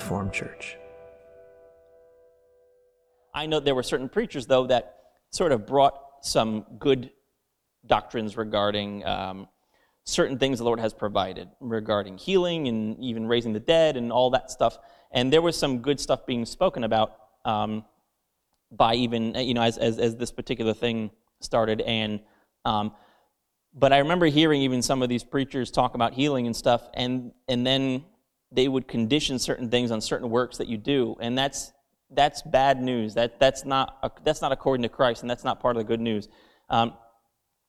Reformed Church. I know there were certain preachers, though, that sort of brought some good doctrines regarding um, certain things the Lord has provided, regarding healing and even raising the dead and all that stuff. And there was some good stuff being spoken about um, by even, you know, as, as, as, this particular thing started. And, um, but I remember hearing even some of these preachers talk about healing and stuff, and, and then they would condition certain things on certain works that you do. And that's that's bad news. That, that's, not, that's not according to Christ, and that's not part of the good news. Um,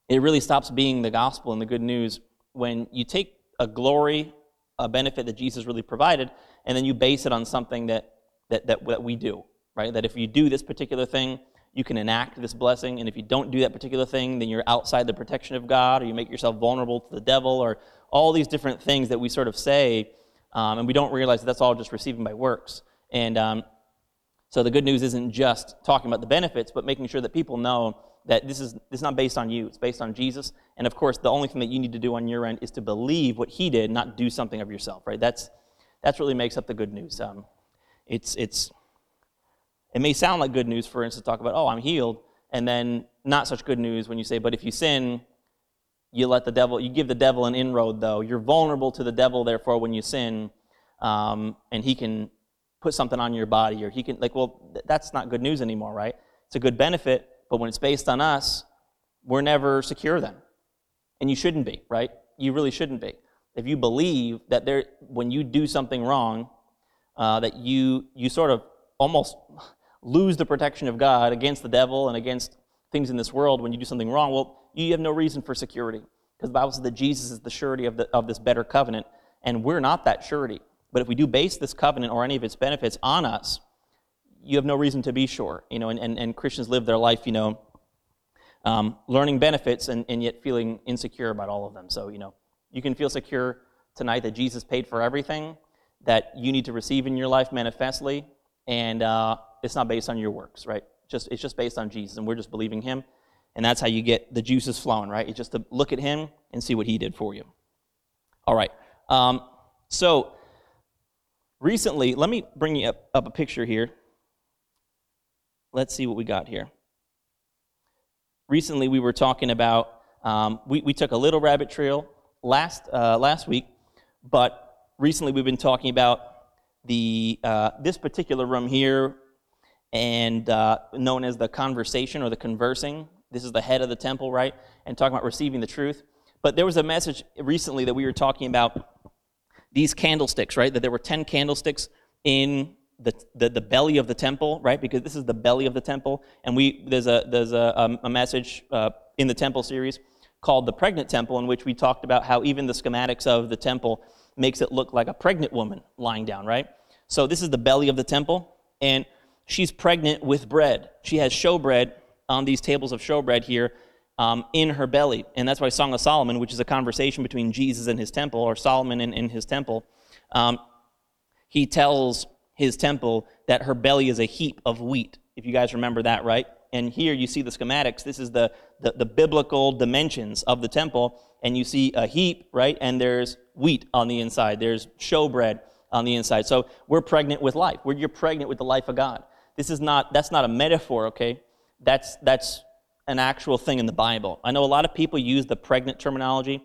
it really stops being the gospel and the good news when you take a glory, a benefit that Jesus really provided, and then you base it on something that, that, that, that we do, right? That if you do this particular thing, you can enact this blessing, and if you don't do that particular thing, then you're outside the protection of God, or you make yourself vulnerable to the devil, or all these different things that we sort of say, um, and we don't realize that that's all just receiving by works. And um, so the good news isn't just talking about the benefits, but making sure that people know that this is, this is not based on you, it's based on Jesus. And of course, the only thing that you need to do on your end is to believe what he did, not do something of yourself, right? That's, that's really makes up the good news. Um, it's, it's, it may sound like good news, for instance, talk about, oh, I'm healed, and then not such good news when you say, but if you sin, you let the devil, you give the devil an inroad, though. You're vulnerable to the devil, therefore, when you sin, um, and he can put something on your body or he can like well that's not good news anymore right? It's a good benefit but when it's based on us we're never secure then. And you shouldn't be right? You really shouldn't be. If you believe that there when you do something wrong uh, that you you sort of almost lose the protection of god against the devil and against things in this world when you do something wrong well you have no reason for security because the bible says that jesus is the surety of, the, of this better covenant and we're not that surety but if we do base this covenant or any of its benefits on us, you have no reason to be sure. You know, and, and, and Christians live their life, you know, um, learning benefits and, and yet feeling insecure about all of them. So, you know, you can feel secure tonight that Jesus paid for everything that you need to receive in your life manifestly, and uh, it's not based on your works, right? Just it's just based on Jesus, and we're just believing Him, and that's how you get the juices flowing, right? It's just to look at Him and see what He did for you. All right. Um, so Recently, let me bring you up, up a picture here. Let's see what we got here. Recently, we were talking about, um, we, we took a little rabbit trail last, uh, last week, but recently we've been talking about the, uh, this particular room here and uh, known as the conversation or the conversing. This is the head of the temple, right? And talking about receiving the truth. But there was a message recently that we were talking about these candlesticks, right? That there were 10 candlesticks in the, the, the, belly of the temple, right? Because this is the belly of the temple. And we, there's a, there's a, um, a message uh, in the temple series called the pregnant temple, in which we talked about how even the schematics of the temple makes it look like a pregnant woman lying down, right? So this is the belly of the temple, and she's pregnant with bread. She has showbread on these tables of showbread here um, in her belly. And that's why Song of Solomon, which is a conversation between Jesus and his temple, or Solomon and, his temple, um, he tells his temple that her belly is a heap of wheat. If you guys remember that, right? And here you see the schematics. This is the, the, the biblical dimensions of the temple. And you see a heap, right? And there's wheat on the inside, there's showbread on the inside. So we're pregnant with life. We're, you're pregnant with the life of God. This is not, that's not a metaphor, okay? That's, that's an actual thing in the Bible. I know a lot of people use the pregnant terminology.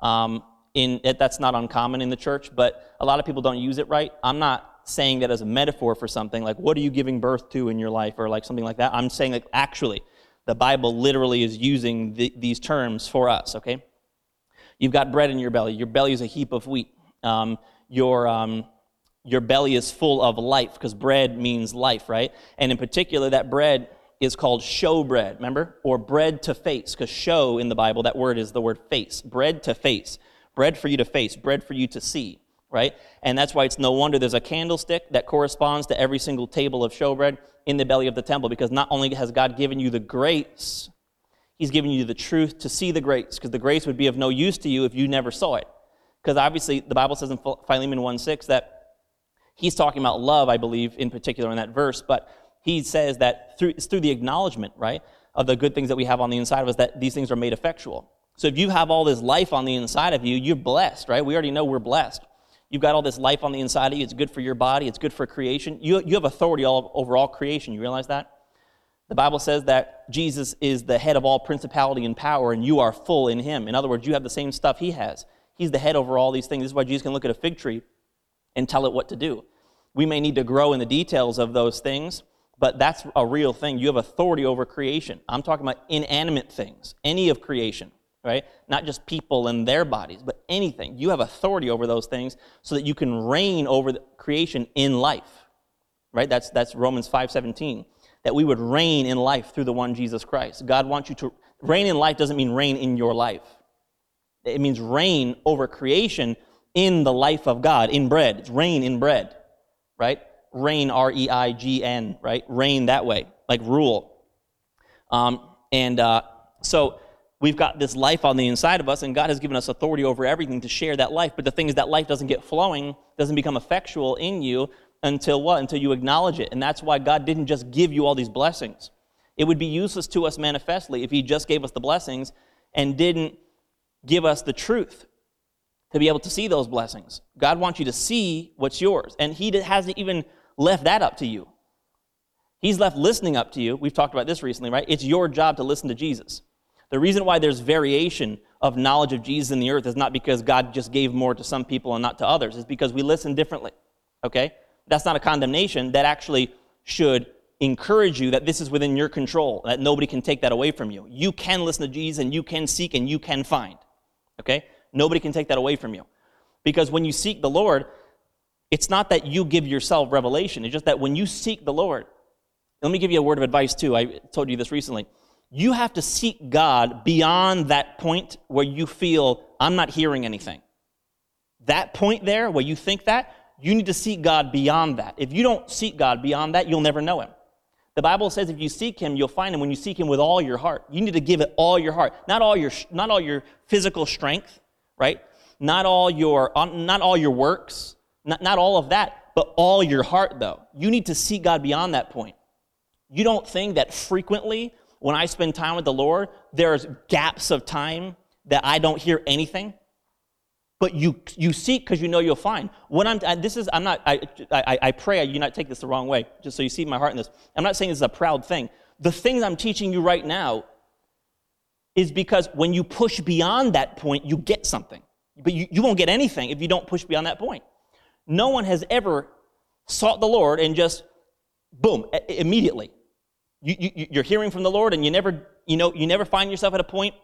Um, in that's not uncommon in the church, but a lot of people don't use it right. I'm not saying that as a metaphor for something like what are you giving birth to in your life or like something like that. I'm saying like actually, the Bible literally is using the, these terms for us. Okay, you've got bread in your belly. Your belly is a heap of wheat. Um, your um, your belly is full of life because bread means life, right? And in particular, that bread is called show bread, remember? Or bread to face, because show in the Bible, that word is the word face. Bread to face. Bread for you to face, bread for you to see, right? And that's why it's no wonder there's a candlestick that corresponds to every single table of showbread in the belly of the temple, because not only has God given you the grace, He's given you the truth to see the grace, because the grace would be of no use to you if you never saw it. Because obviously, the Bible says in Philemon 1 6 that He's talking about love, I believe, in particular in that verse, but he says that through, it's through the acknowledgement, right, of the good things that we have on the inside of us that these things are made effectual. So if you have all this life on the inside of you, you're blessed, right? We already know we're blessed. You've got all this life on the inside of you. It's good for your body, it's good for creation. You, you have authority all, over all creation. You realize that? The Bible says that Jesus is the head of all principality and power, and you are full in him. In other words, you have the same stuff he has. He's the head over all these things. This is why Jesus can look at a fig tree and tell it what to do. We may need to grow in the details of those things, but that's a real thing. You have authority over creation. I'm talking about inanimate things, any of creation, right? Not just people and their bodies, but anything. You have authority over those things so that you can reign over creation in life, right? That's, that's Romans 5.17, that we would reign in life through the one Jesus Christ. God wants you to, reign in life doesn't mean reign in your life. It means reign over creation in the life of God, in bread. It's reign in bread, right? Reign, R E I G N, right? Reign that way, like rule. Um, and uh, so we've got this life on the inside of us, and God has given us authority over everything to share that life. But the thing is, that life doesn't get flowing, doesn't become effectual in you until what? Until you acknowledge it. And that's why God didn't just give you all these blessings. It would be useless to us manifestly if He just gave us the blessings and didn't give us the truth to be able to see those blessings. God wants you to see what's yours. And He hasn't even left that up to you. He's left listening up to you. We've talked about this recently, right? It's your job to listen to Jesus. The reason why there's variation of knowledge of Jesus in the earth is not because God just gave more to some people and not to others. It's because we listen differently. Okay? That's not a condemnation. That actually should encourage you that this is within your control, that nobody can take that away from you. You can listen to Jesus and you can seek and you can find. Okay? Nobody can take that away from you. Because when you seek the Lord, it's not that you give yourself revelation, it's just that when you seek the Lord, let me give you a word of advice too. I told you this recently. You have to seek God beyond that point where you feel, I'm not hearing anything. That point there, where you think that, you need to seek God beyond that. If you don't seek God beyond that, you'll never know Him. The Bible says if you seek Him, you'll find Him when you seek Him with all your heart. You need to give it all your heart, not all your, not all your physical strength, right? Not all your, not all your works, not, not all of that, but all your heart, though. You need to seek God beyond that point. You don't think that frequently when I spend time with the Lord, there's gaps of time that I don't hear anything? But you, you seek because you know you'll find. When I'm, I, this is, I'm not, I, I, I pray I you not take this the wrong way, just so you see my heart in this. I'm not saying this is a proud thing. The things I'm teaching you right now is because when you push beyond that point, you get something. But you, you won't get anything if you don't push beyond that point. No one has ever sought the Lord and just, boom, immediately. You, you, you're hearing from the Lord and you never, you know, you never find yourself at a point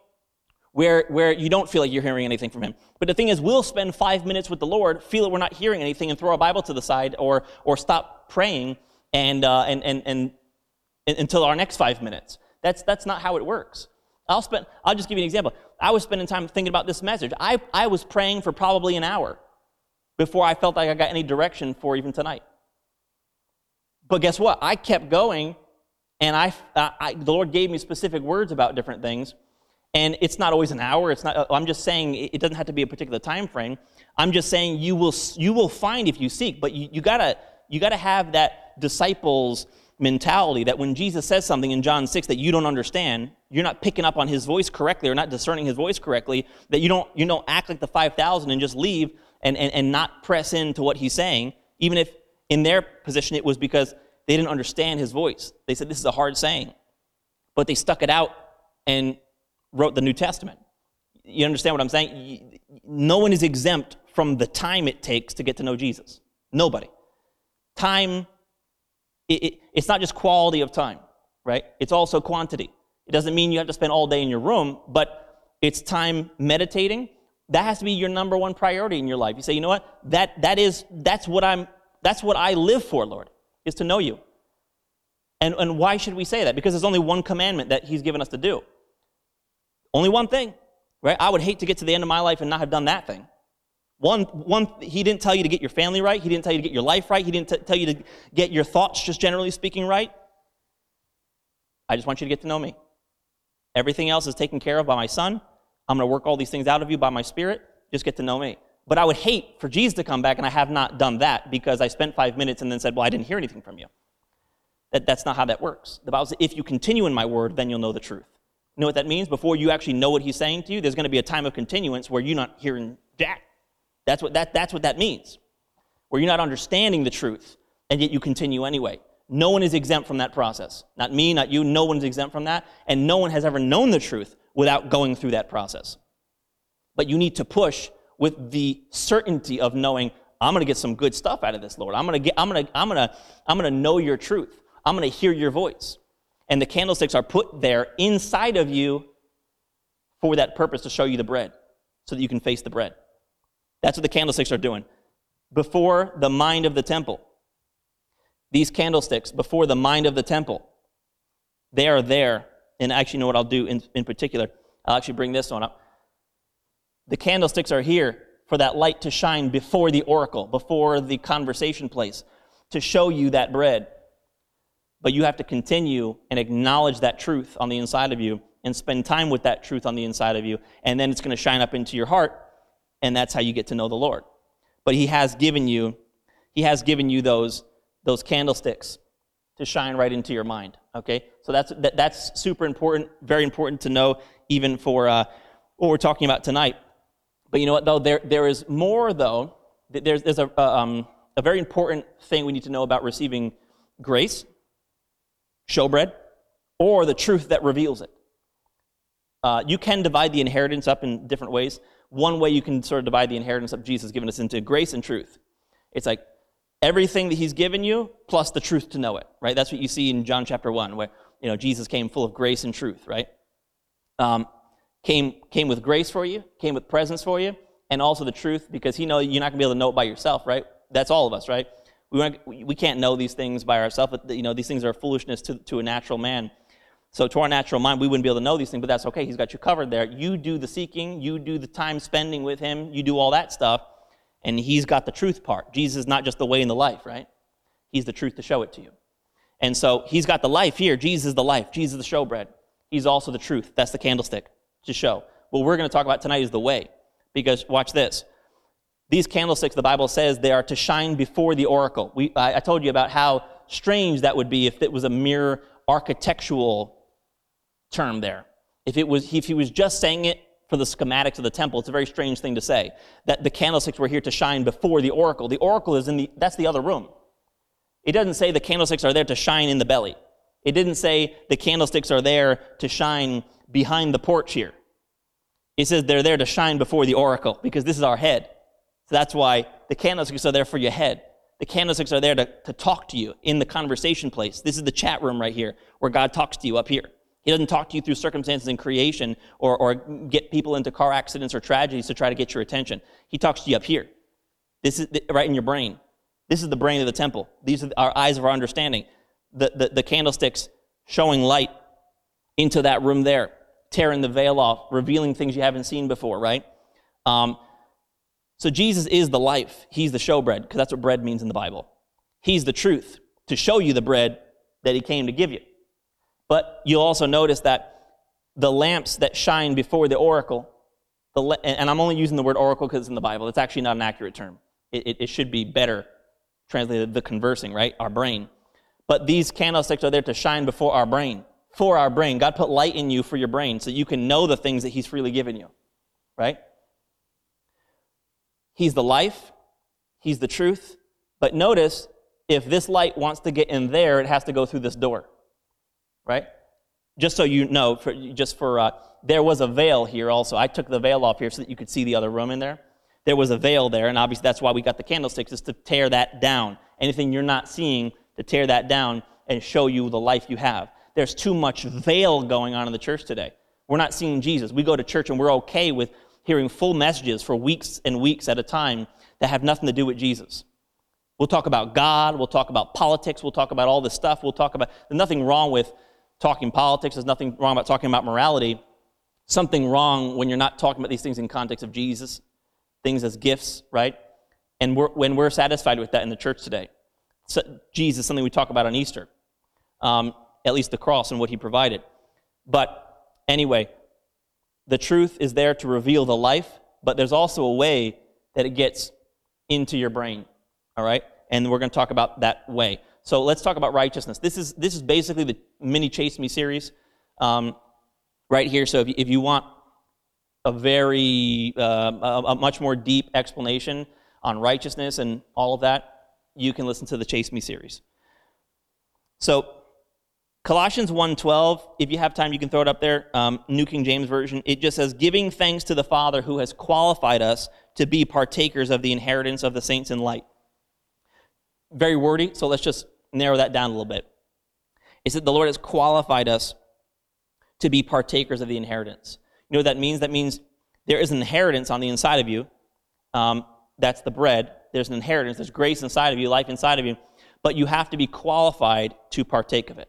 where, where you don't feel like you're hearing anything from him. But the thing is, we'll spend five minutes with the Lord, feel that we're not hearing anything, and throw our Bible to the side or, or stop praying and, uh, and, and, and, and, until our next five minutes. That's, that's not how it works. I'll, spend, I'll just give you an example. I was spending time thinking about this message. I, I was praying for probably an hour before I felt like I got any direction for even tonight. But guess what? I kept going, and I, I, the Lord gave me specific words about different things. And it's not always an hour. It's not. Uh, I'm just saying it doesn't have to be a particular time frame. I'm just saying you will you will find if you seek. But you, you gotta you gotta have that disciples mentality that when Jesus says something in John 6 that you don't understand, you're not picking up on his voice correctly or not discerning his voice correctly, that you don't, you don't act like the 5,000 and just leave and, and, and not press into what he's saying, even if in their position it was because they didn't understand his voice. They said, This is a hard saying. But they stuck it out and wrote the New Testament. You understand what I'm saying? No one is exempt from the time it takes to get to know Jesus. Nobody. Time, it, it, it's not just quality of time, right? It's also quantity. It doesn't mean you have to spend all day in your room, but it's time meditating. That has to be your number one priority in your life. You say, you know what? That, that is, that's what I'm, that's what I live for, Lord, is to know you. And, and why should we say that? Because there's only one commandment that he's given us to do. Only one thing, right? I would hate to get to the end of my life and not have done that thing. One, one, he didn't tell you to get your family right. He didn't tell you to get your life right. He didn't t- tell you to get your thoughts, just generally speaking, right. I just want you to get to know me. Everything else is taken care of by my son. I'm going to work all these things out of you by my spirit. Just get to know me. But I would hate for Jesus to come back, and I have not done that because I spent five minutes and then said, Well, I didn't hear anything from you. That, that's not how that works. The Bible says, If you continue in my word, then you'll know the truth You know what that means? Before you actually know what he's saying to you, there's going to be a time of continuance where you're not hearing jack. That's what that, that's what that means. where you're not understanding the truth, and yet you continue anyway. No one is exempt from that process. Not me, not you. No one's exempt from that. And no one has ever known the truth without going through that process. But you need to push with the certainty of knowing, I'm going to get some good stuff out of this, Lord. I'm going to get, I'm going to, I'm going to, I'm going to know your truth. I'm going to hear your voice. And the candlesticks are put there inside of you for that purpose to show you the bread so that you can face the bread. That's what the candlesticks are doing. Before the mind of the temple, these candlesticks, before the mind of the temple, they are there. And actually, you know what I'll do in, in particular? I'll actually bring this one up. The candlesticks are here for that light to shine before the oracle, before the conversation place, to show you that bread. But you have to continue and acknowledge that truth on the inside of you and spend time with that truth on the inside of you. And then it's going to shine up into your heart, and that's how you get to know the Lord. But He has given you, He has given you those, those candlesticks to shine right into your mind. Okay? So that's, that, that's super important, very important to know, even for uh, what we're talking about tonight. But you know what, though? There, there is more, though. There's, there's a, um, a very important thing we need to know about receiving grace, showbread, or the truth that reveals it. Uh, you can divide the inheritance up in different ways. One way you can sort of divide the inheritance of Jesus given us into grace and truth. It's like everything that he's given you plus the truth to know it, right? That's what you see in John chapter 1, where you know Jesus came full of grace and truth, right? Um, came, came with grace for you, came with presence for you, and also the truth because he knows you're not going to be able to know it by yourself, right? That's all of us, right? We, we can't know these things by ourselves. But, you know, these things are foolishness to, to a natural man. So to our natural mind, we wouldn't be able to know these things, but that's okay. He's got you covered there. You do the seeking, you do the time spending with him, you do all that stuff, and he's got the truth part. Jesus is not just the way and the life, right? He's the truth to show it to you. And so he's got the life here. Jesus is the life. Jesus is the showbread. He's also the truth. That's the candlestick to show. What we're going to talk about tonight is the way. Because watch this. These candlesticks, the Bible says, they are to shine before the oracle. We, I, I told you about how strange that would be if it was a mere architectural term there. If, it was, if he was just saying it for the schematics of the temple, it's a very strange thing to say. That the candlesticks were here to shine before the oracle. The oracle is in the, that's the other room. It doesn't say the candlesticks are there to shine in the belly. It didn't say the candlesticks are there to shine behind the porch here. It says they're there to shine before the oracle because this is our head. So that's why the candlesticks are there for your head. The candlesticks are there to, to talk to you in the conversation place. This is the chat room right here where God talks to you up here. He doesn't talk to you through circumstances in creation or, or get people into car accidents or tragedies to try to get your attention. He talks to you up here. This is right in your brain. This is the brain of the temple. These are our eyes of our understanding. The, the, the candlesticks showing light into that room there, tearing the veil off, revealing things you haven't seen before, right? Um, so Jesus is the life. He's the showbread, because that's what bread means in the Bible. He's the truth to show you the bread that he came to give you. But you'll also notice that the lamps that shine before the oracle, the, and I'm only using the word oracle because it's in the Bible. It's actually not an accurate term. It, it, it should be better translated the conversing, right? Our brain. But these candlesticks are there to shine before our brain, for our brain. God put light in you for your brain so you can know the things that He's freely given you, right? He's the life, He's the truth. But notice, if this light wants to get in there, it has to go through this door right? Just so you know, for, just for, uh, there was a veil here also. I took the veil off here so that you could see the other room in there. There was a veil there, and obviously that's why we got the candlesticks, is to tear that down. Anything you're not seeing, to tear that down and show you the life you have. There's too much veil going on in the church today. We're not seeing Jesus. We go to church and we're okay with hearing full messages for weeks and weeks at a time that have nothing to do with Jesus. We'll talk about God, we'll talk about politics, we'll talk about all this stuff, we'll talk about, nothing wrong with talking politics. There's nothing wrong about talking about morality. Something wrong when you're not talking about these things in context of Jesus, things as gifts, right? And we're, when we're satisfied with that in the church today, so Jesus, something we talk about on Easter, um, at least the cross and what he provided. But anyway, the truth is there to reveal the life, but there's also a way that it gets into your brain, all right? And we're going to talk about that way. So let's talk about righteousness. This is, this is basically the mini Chase Me series um, right here. So if you, if you want a very, uh, a, a, much more deep explanation on righteousness and all of that, you can listen to the Chase Me series. So, Colossians 1:12, if you have time, you can throw it up there. Um, New King James Version. It just says, "Giving thanks to the Father who has qualified us to be partakers of the inheritance of the saints in light." Very wordy, so let's just narrow that down a little bit. It's that the Lord has qualified us to be partakers of the inheritance. You know what that means? That means there is an inheritance on the inside of you. Um, that's the bread. There's an inheritance. There's grace inside of you, life inside of you. But you have to be qualified to partake of it.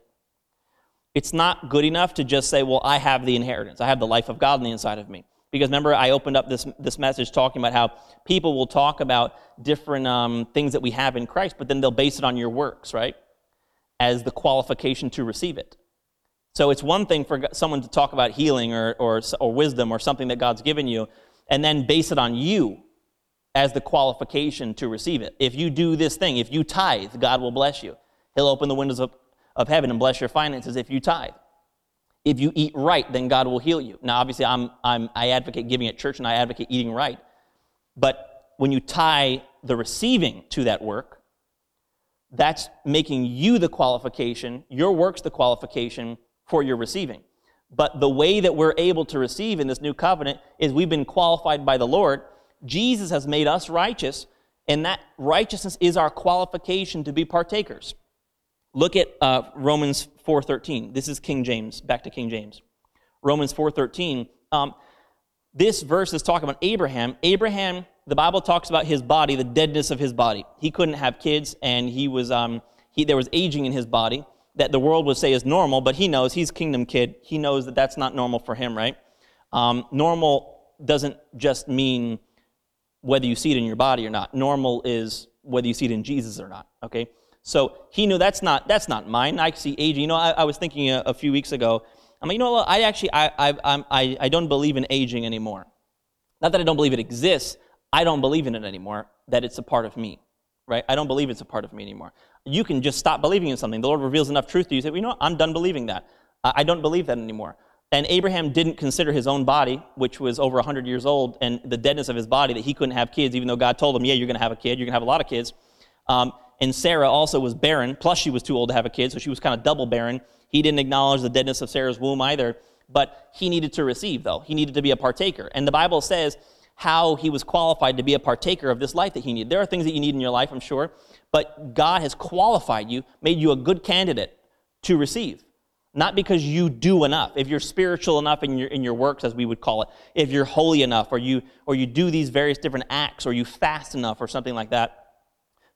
It's not good enough to just say, well, I have the inheritance. I have the life of God on the inside of me. Because remember, I opened up this, this message talking about how people will talk about different um, things that we have in Christ, but then they'll base it on your works, right? As the qualification to receive it. So it's one thing for someone to talk about healing or, or, or wisdom or something that God's given you, and then base it on you as the qualification to receive it. If you do this thing, if you tithe, God will bless you. He'll open the windows of, of heaven and bless your finances if you tithe. If you eat right, then God will heal you. Now, obviously, I'm, I'm, I advocate giving at church and I advocate eating right. But when you tie the receiving to that work, that's making you the qualification, your work's the qualification for your receiving. But the way that we're able to receive in this new covenant is we've been qualified by the Lord. Jesus has made us righteous, and that righteousness is our qualification to be partakers. Look at uh, Romans 4.13. This is King James, back to King James. Romans 4.13. Um, this verse is talking about Abraham. Abraham, the Bible talks about his body, the deadness of his body. He couldn't have kids, and he was, um, he, there was aging in his body that the world would say is normal, but he knows he's kingdom kid. He knows that that's not normal for him, right? Um, normal doesn't just mean whether you see it in your body or not. Normal is whether you see it in Jesus or not, okay? So he knew that's not that's not mine. I see aging. You know, I, I was thinking a, a, few weeks ago. I'm like, you know what? I actually I I I I don't believe in aging anymore. Not that I don't believe it exists. I don't believe in it anymore. That it's a part of me, right? I don't believe it's a part of me anymore. You can just stop believing in something. The Lord reveals enough truth to you. You say, well, you know, what? I'm done believing that. I don't believe that anymore. And Abraham didn't consider his own body, which was over 100 years old, and the deadness of his body that he couldn't have kids, even though God told him, yeah, you're going to have a kid, you're going to have a lot of kids. Um, and Sarah also was barren, plus she was too old to have a kid, so she was kind of double barren. He didn't acknowledge the deadness of Sarah's womb either, but he needed to receive, though. He needed to be a partaker. And the Bible says how he was qualified to be a partaker of this life that he needed. There are things that you need in your life, I'm sure, but God has qualified you, made you a good candidate to receive. Not because you do enough. If you're spiritual enough in your, in your works, as we would call it, if you're holy enough, or you, or you do these various different acts, or you fast enough, or something like that,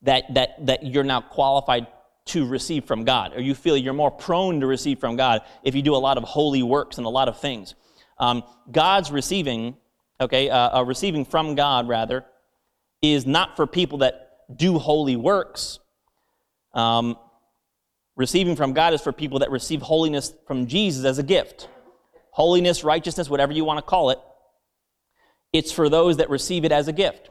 that, that, that you're now qualified to receive from God, or you feel you're more prone to receive from God if you do a lot of holy works and a lot of things. Um, God's receiving, okay, uh, uh, receiving from God, rather, is not for people that do holy works. Um, receiving from God is for people that receive holiness from Jesus as a gift. Holiness, righteousness, whatever you want to call it, it's for those that receive it as a gift.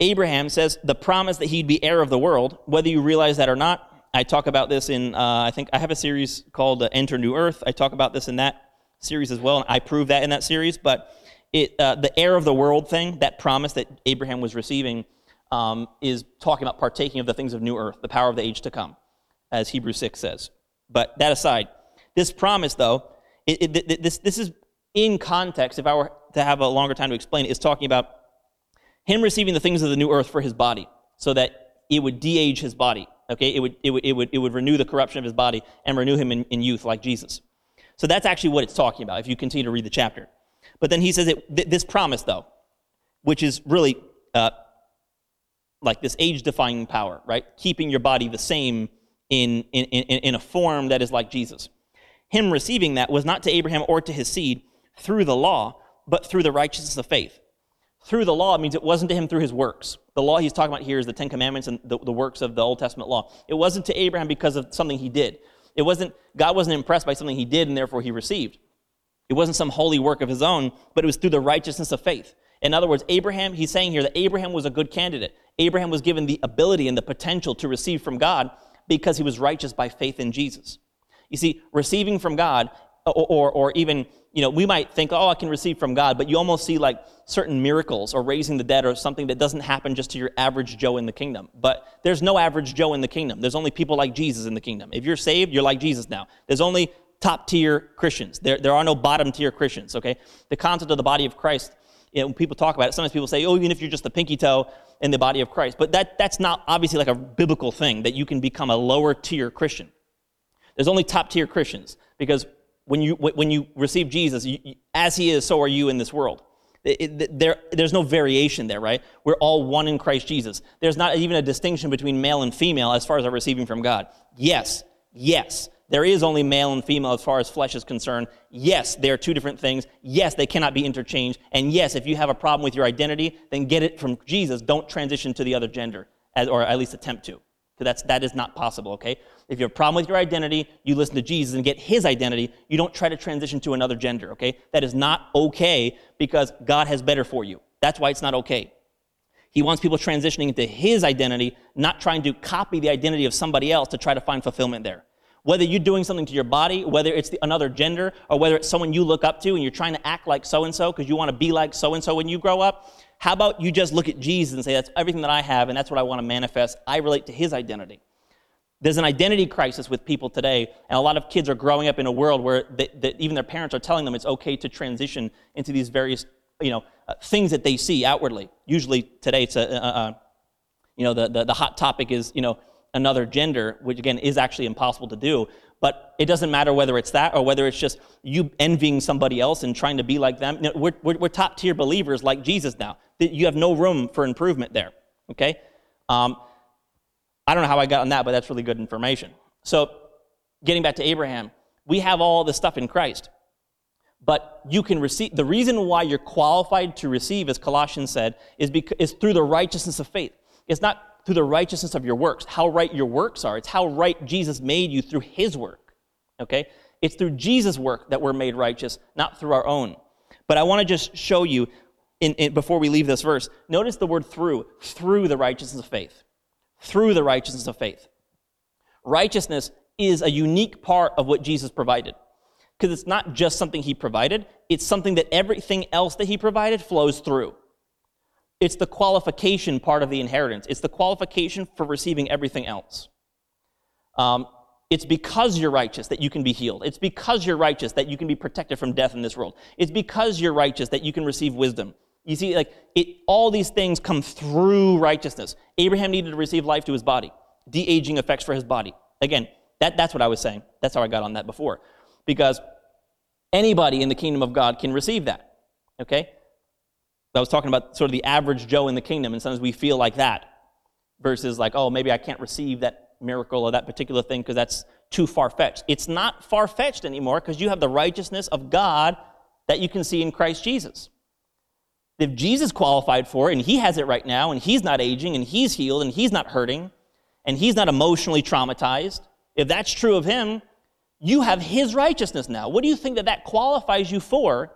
Abraham says the promise that he'd be heir of the world, whether you realize that or not. I talk about this in, uh, I think I have a series called uh, Enter New Earth. I talk about this in that series as well, and I prove that in that series. But it, uh, the heir of the world thing, that promise that Abraham was receiving, um, is talking about partaking of the things of new earth, the power of the age to come, as Hebrews 6 says. But that aside, this promise, though, it, it, this, this is in context, if I were to have a longer time to explain it, is talking about him receiving the things of the new earth for his body, so that it would de-age his body. Okay, it would, it would, it would, it would renew the corruption of his body and renew him in, in youth like Jesus. So that's actually what it's talking about if you continue to read the chapter. But then he says it, th- this promise, though, which is really uh, like this age defying power, right? Keeping your body the same in, in, in, in a form that is like Jesus. Him receiving that was not to Abraham or to his seed through the law, but through the righteousness of faith through the law means it wasn't to him through his works. The law he's talking about here is the Ten Commandments and the, the works of the Old Testament law. It wasn't to Abraham because of something he did. It wasn't, God wasn't impressed by something he did and therefore he received. It wasn't some holy work of his own, but it was through the righteousness of faith. In other words, Abraham, he's saying here that Abraham was a good candidate. Abraham was given the ability and the potential to receive from God because he was righteous by faith in Jesus. You see, receiving from God or, or, or even, you know, we might think, oh, I can receive from God, but you almost see like certain miracles or raising the dead or something that doesn't happen just to your average Joe in the kingdom. But there's no average Joe in the kingdom. There's only people like Jesus in the kingdom. If you're saved, you're like Jesus now. There's only top tier Christians. There, there are no bottom tier Christians, okay? The concept of the body of Christ, you know, when people talk about it, sometimes people say, oh, even if you're just the pinky toe in the body of Christ. But that, that's not obviously like a biblical thing that you can become a lower tier Christian. There's only top tier Christians because when you, when you receive Jesus, you, as he is, so are you in this world. It, it, there, there's no variation there, right? We're all one in Christ Jesus. There's not even a distinction between male and female as far as our receiving from God. Yes, yes, there is only male and female as far as flesh is concerned. Yes, they are two different things. Yes, they cannot be interchanged. And yes, if you have a problem with your identity, then get it from Jesus. Don't transition to the other gender, or at least attempt to. Because that's, that is not possible, okay? If you have a problem with your identity, you listen to Jesus and get his identity. You don't try to transition to another gender, okay? That is not okay because God has better for you. That's why it's not okay. He wants people transitioning into his identity, not trying to copy the identity of somebody else to try to find fulfillment there. Whether you're doing something to your body, whether it's the, another gender, or whether it's someone you look up to and you're trying to act like so and so because you want to be like so and so when you grow up, how about you just look at Jesus and say, That's everything that I have, and that's what I want to manifest? I relate to his identity. There's an identity crisis with people today, and a lot of kids are growing up in a world where they, they, even their parents are telling them it's okay to transition into these various, you know, uh, things that they see outwardly. Usually today, it's a, you know, the, the, the hot topic is, you know, another gender, which again is actually impossible to do. But it doesn't matter whether it's that or whether it's just you envying somebody else and trying to be like them. You know, we're, we're, we're top tier believers like Jesus now. You have no room for improvement there. Okay? Um, I don't know how I got on that, but that's really good information. So, getting back to Abraham, we have all this stuff in Christ. But you can receive, the reason why you're qualified to receive, as Colossians said, is, because, is through the righteousness of faith. It's not through the righteousness of your works, how right your works are. It's how right Jesus made you through his work. Okay? It's through Jesus' work that we're made righteous, not through our own. But I want to just show you, in, in, before we leave this verse, notice the word through, through the righteousness of faith through the righteousness of faith. Righteousness is a unique part of what Jesus provided. Because it's not just something he provided, it's something that everything else that he provided flows through. It's the qualification part of the inheritance, it's the qualification for receiving everything else. Um, it's because you're righteous that you can be healed. It's because you're righteous that you can be protected from death in this world. It's because you're righteous that you can receive wisdom. You see, like, it, all these things come through righteousness. Abraham needed to receive life to his body, de aging effects for his body. Again, that, that's what I was saying. That's how I got on that before. Because anybody in the kingdom of God can receive that. Okay? I was talking about sort of the average Joe in the kingdom, and sometimes we feel like that versus like, oh, maybe I can't receive that miracle or that particular thing because that's too far fetched. It's not far fetched anymore because you have the righteousness of God that you can see in Christ Jesus. If Jesus qualified for it and he has it right now and he's not aging and he's healed and he's not hurting and he's not emotionally traumatized, if that's true of him, you have his righteousness now. What do you think that that qualifies you for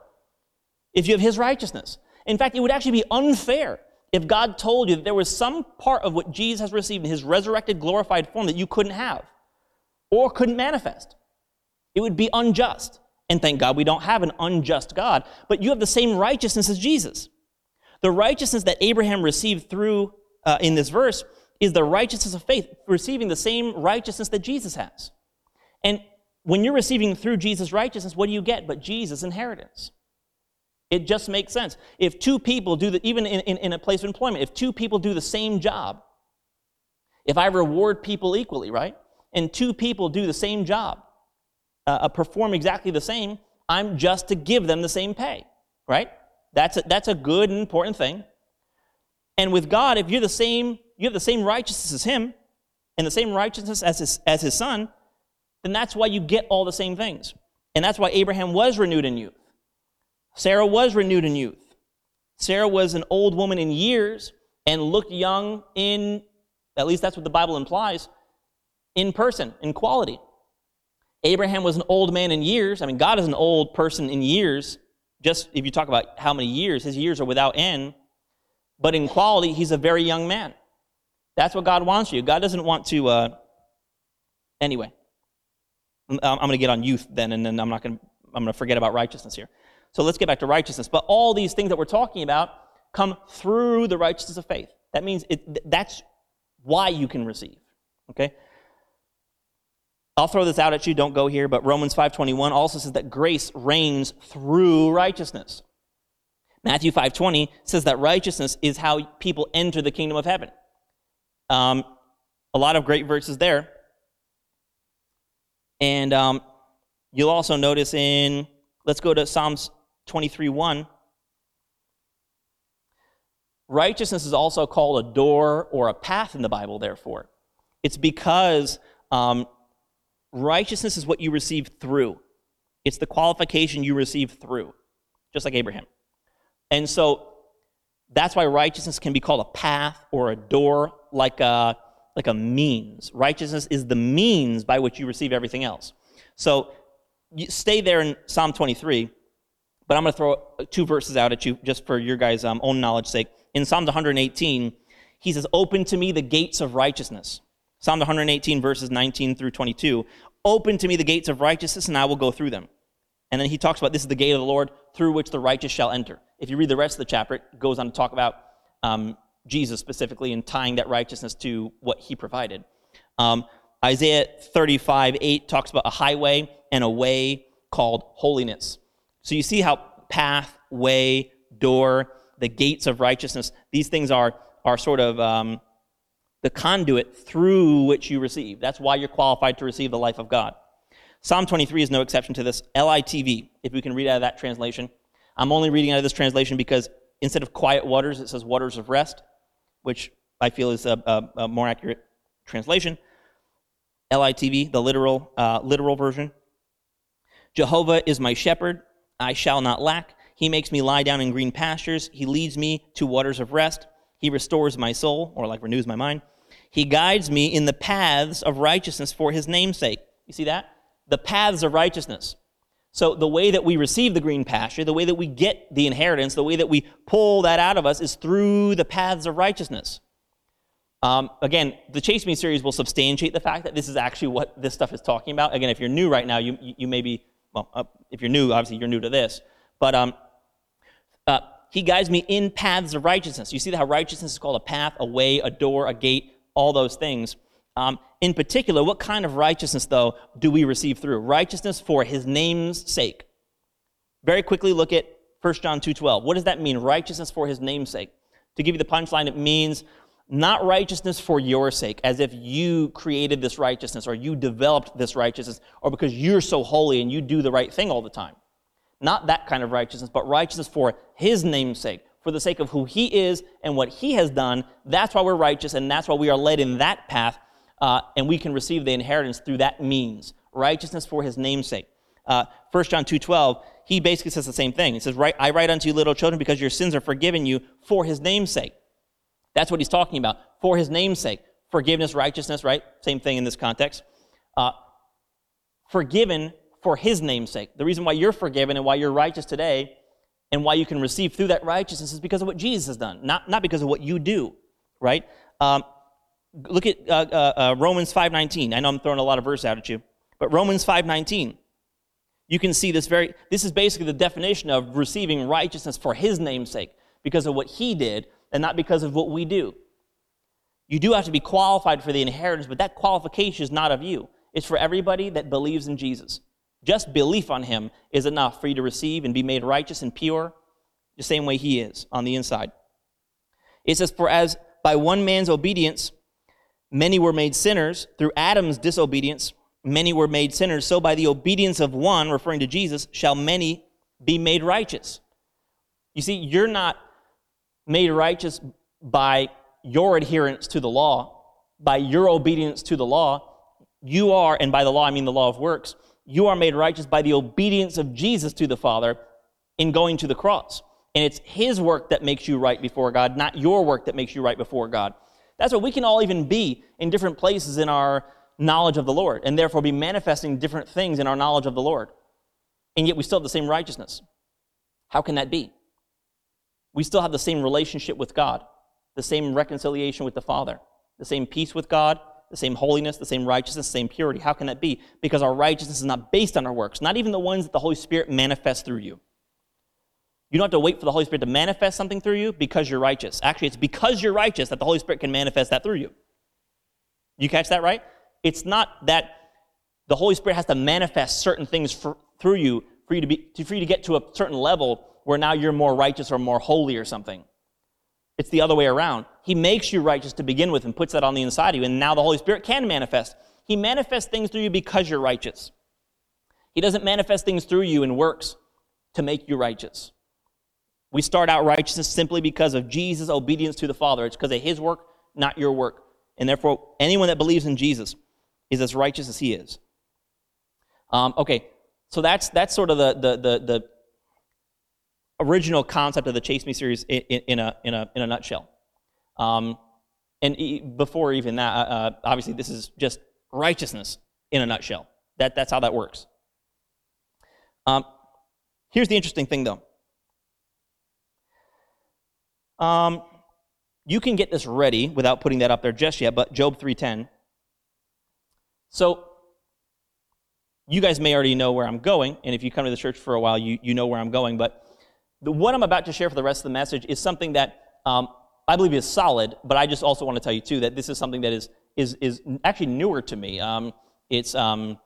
if you have his righteousness? In fact, it would actually be unfair if God told you that there was some part of what Jesus has received in his resurrected, glorified form that you couldn't have or couldn't manifest. It would be unjust. And thank God we don't have an unjust God, but you have the same righteousness as Jesus. The righteousness that Abraham received through uh, in this verse is the righteousness of faith, receiving the same righteousness that Jesus has. And when you're receiving through Jesus' righteousness, what do you get but Jesus' inheritance? It just makes sense. If two people do the, even in, in, in a place of employment, if two people do the same job, if I reward people equally, right? And two people do the same job, uh, uh perform exactly the same, I'm just to give them the same pay, right? That's a, that's a good and important thing. And with God, if you're the same, you have the same righteousness as Him and the same righteousness as his, as his son, then that's why you get all the same things. And that's why Abraham was renewed in youth. Sarah was renewed in youth. Sarah was an old woman in years and looked young in, at least that's what the Bible implies, in person, in quality. Abraham was an old man in years. I mean, God is an old person in years, just if you talk about how many years, his years are without end. But in quality, he's a very young man. That's what God wants you. God doesn't want to. Uh, anyway, I'm, I'm going to get on youth then, and then I'm not going to I'm going to forget about righteousness here. So let's get back to righteousness. But all these things that we're talking about come through the righteousness of faith. That means it, that's why you can receive. Okay? I'll throw this out at you, don't go here, but Romans 5:21 also says that grace reigns through righteousness. Matthew 5:20 says that righteousness is how people enter the kingdom of heaven. Um, a lot of great verses there. And um, you'll also notice in, let's go to Psalms 23 1. Righteousness is also called a door or a path in the Bible, therefore. It's because um, righteousness is what you receive through, it's the qualification you receive through, just like Abraham. And so that's why righteousness can be called a path or a door, like a, like a means. Righteousness is the means by which you receive everything else. So you stay there in Psalm 23, but I'm going to throw two verses out at you just for your guys' um, own knowledge sake. In Psalms 118, he says, Open to me the gates of righteousness. Psalm 118, verses 19 through 22. Open to me the gates of righteousness, and I will go through them. And then he talks about this is the gate of the Lord through which the righteous shall enter. If you read the rest of the chapter, it goes on to talk about um, Jesus specifically and tying that righteousness to what he provided. Um, Isaiah 35, 8 talks about a highway and a way called holiness. So you see how path, way, door, the gates of righteousness, these things are, are sort of um, the conduit through which you receive. That's why you're qualified to receive the life of God. Psalm 23 is no exception to this. LITV, if we can read out of that translation. I'm only reading out of this translation because instead of quiet waters, it says waters of rest, which I feel is a, a, a more accurate translation. LITV, the literal, uh, literal version. Jehovah is my shepherd, I shall not lack. He makes me lie down in green pastures. He leads me to waters of rest. He restores my soul, or like renews my mind. He guides me in the paths of righteousness for his name's sake. You see that? The paths of righteousness. So, the way that we receive the green pasture, the way that we get the inheritance, the way that we pull that out of us is through the paths of righteousness. Um, again, the Chase Me series will substantiate the fact that this is actually what this stuff is talking about. Again, if you're new right now, you, you may be, well, uh, if you're new, obviously you're new to this. But um, uh, he guides me in paths of righteousness. You see how righteousness is called a path, a way, a door, a gate, all those things. Um, in particular, what kind of righteousness, though, do we receive through? Righteousness for his name's sake. Very quickly look at 1 John 2.12. What does that mean, righteousness for his name's sake? To give you the punchline, it means not righteousness for your sake, as if you created this righteousness or you developed this righteousness or because you're so holy and you do the right thing all the time. Not that kind of righteousness, but righteousness for his name's sake, for the sake of who he is and what he has done. That's why we're righteous, and that's why we are led in that path, uh, and we can receive the inheritance through that means. Righteousness for his namesake. Uh, 1 John 2.12, he basically says the same thing. He says, I write unto you, little children, because your sins are forgiven you for his namesake. That's what he's talking about. For his namesake. Forgiveness, righteousness, right? Same thing in this context. Uh, forgiven for his namesake. The reason why you're forgiven and why you're righteous today and why you can receive through that righteousness is because of what Jesus has done, not, not because of what you do, right? Um, look at uh, uh, uh, Romans 5.19. I know I'm throwing a lot of verse out at you, but Romans 5.19. You can see this very, this is basically the definition of receiving righteousness for his name's sake, because of what he did and not because of what we do. You do have to be qualified for the inheritance, but that qualification is not of you. It's for everybody that believes in Jesus. Just belief on him is enough for you to receive and be made righteous and pure the same way he is on the inside. It says, For as by one man's obedience many were made sinners, through Adam's disobedience many were made sinners, so by the obedience of one, referring to Jesus, shall many be made righteous. You see, you're not made righteous by your adherence to the law, by your obedience to the law. You are, and by the law I mean the law of works, you are made righteous by the obedience of Jesus to the Father in going to the cross. And it's His work that makes you right before God, not your work that makes you right before God. That's what we can all even be in different places in our knowledge of the Lord, and therefore be manifesting different things in our knowledge of the Lord. And yet we still have the same righteousness. How can that be? We still have the same relationship with God, the same reconciliation with the Father, the same peace with God, the same holiness, the same righteousness, the same purity. How can that be? Because our righteousness is not based on our works, not even the ones that the Holy Spirit manifests through you. You don't have to wait for the Holy Spirit to manifest something through you because you're righteous. Actually, it's because you're righteous that the Holy Spirit can manifest that through you. You catch that right? It's not that the Holy Spirit has to manifest certain things for, through you for you to be to, for you to get to a certain level where now you're more righteous or more holy or something. It's the other way around. He makes you righteous to begin with and puts that on the inside of you, and now the Holy Spirit can manifest. He manifests things through you because you're righteous. He doesn't manifest things through you in works to make you righteous. We start out righteousness simply because of Jesus' obedience to the Father. It's because of his work, not your work. And therefore, anyone that believes in Jesus is as righteous as he is. Um, okay, so that's, that's sort of the, the, the, the, original concept of the Chase Me series in, in, a, in, a, in a nutshell. Um, and before even that, uh, uh, obviously, this is just righteousness in a nutshell. That, that's how that works. Um, here's the interesting thing, though. Um, you can get this ready without putting that up there just yet, but Job 3:10. So you guys may already know where I'm going, and if you come to the church for a while, you, you know where I'm going. But the, what I'm about to share for the rest of the message is something that um, I believe is solid, but I just also want to tell you too that this is something that is is is actually newer to me. Um, it's um,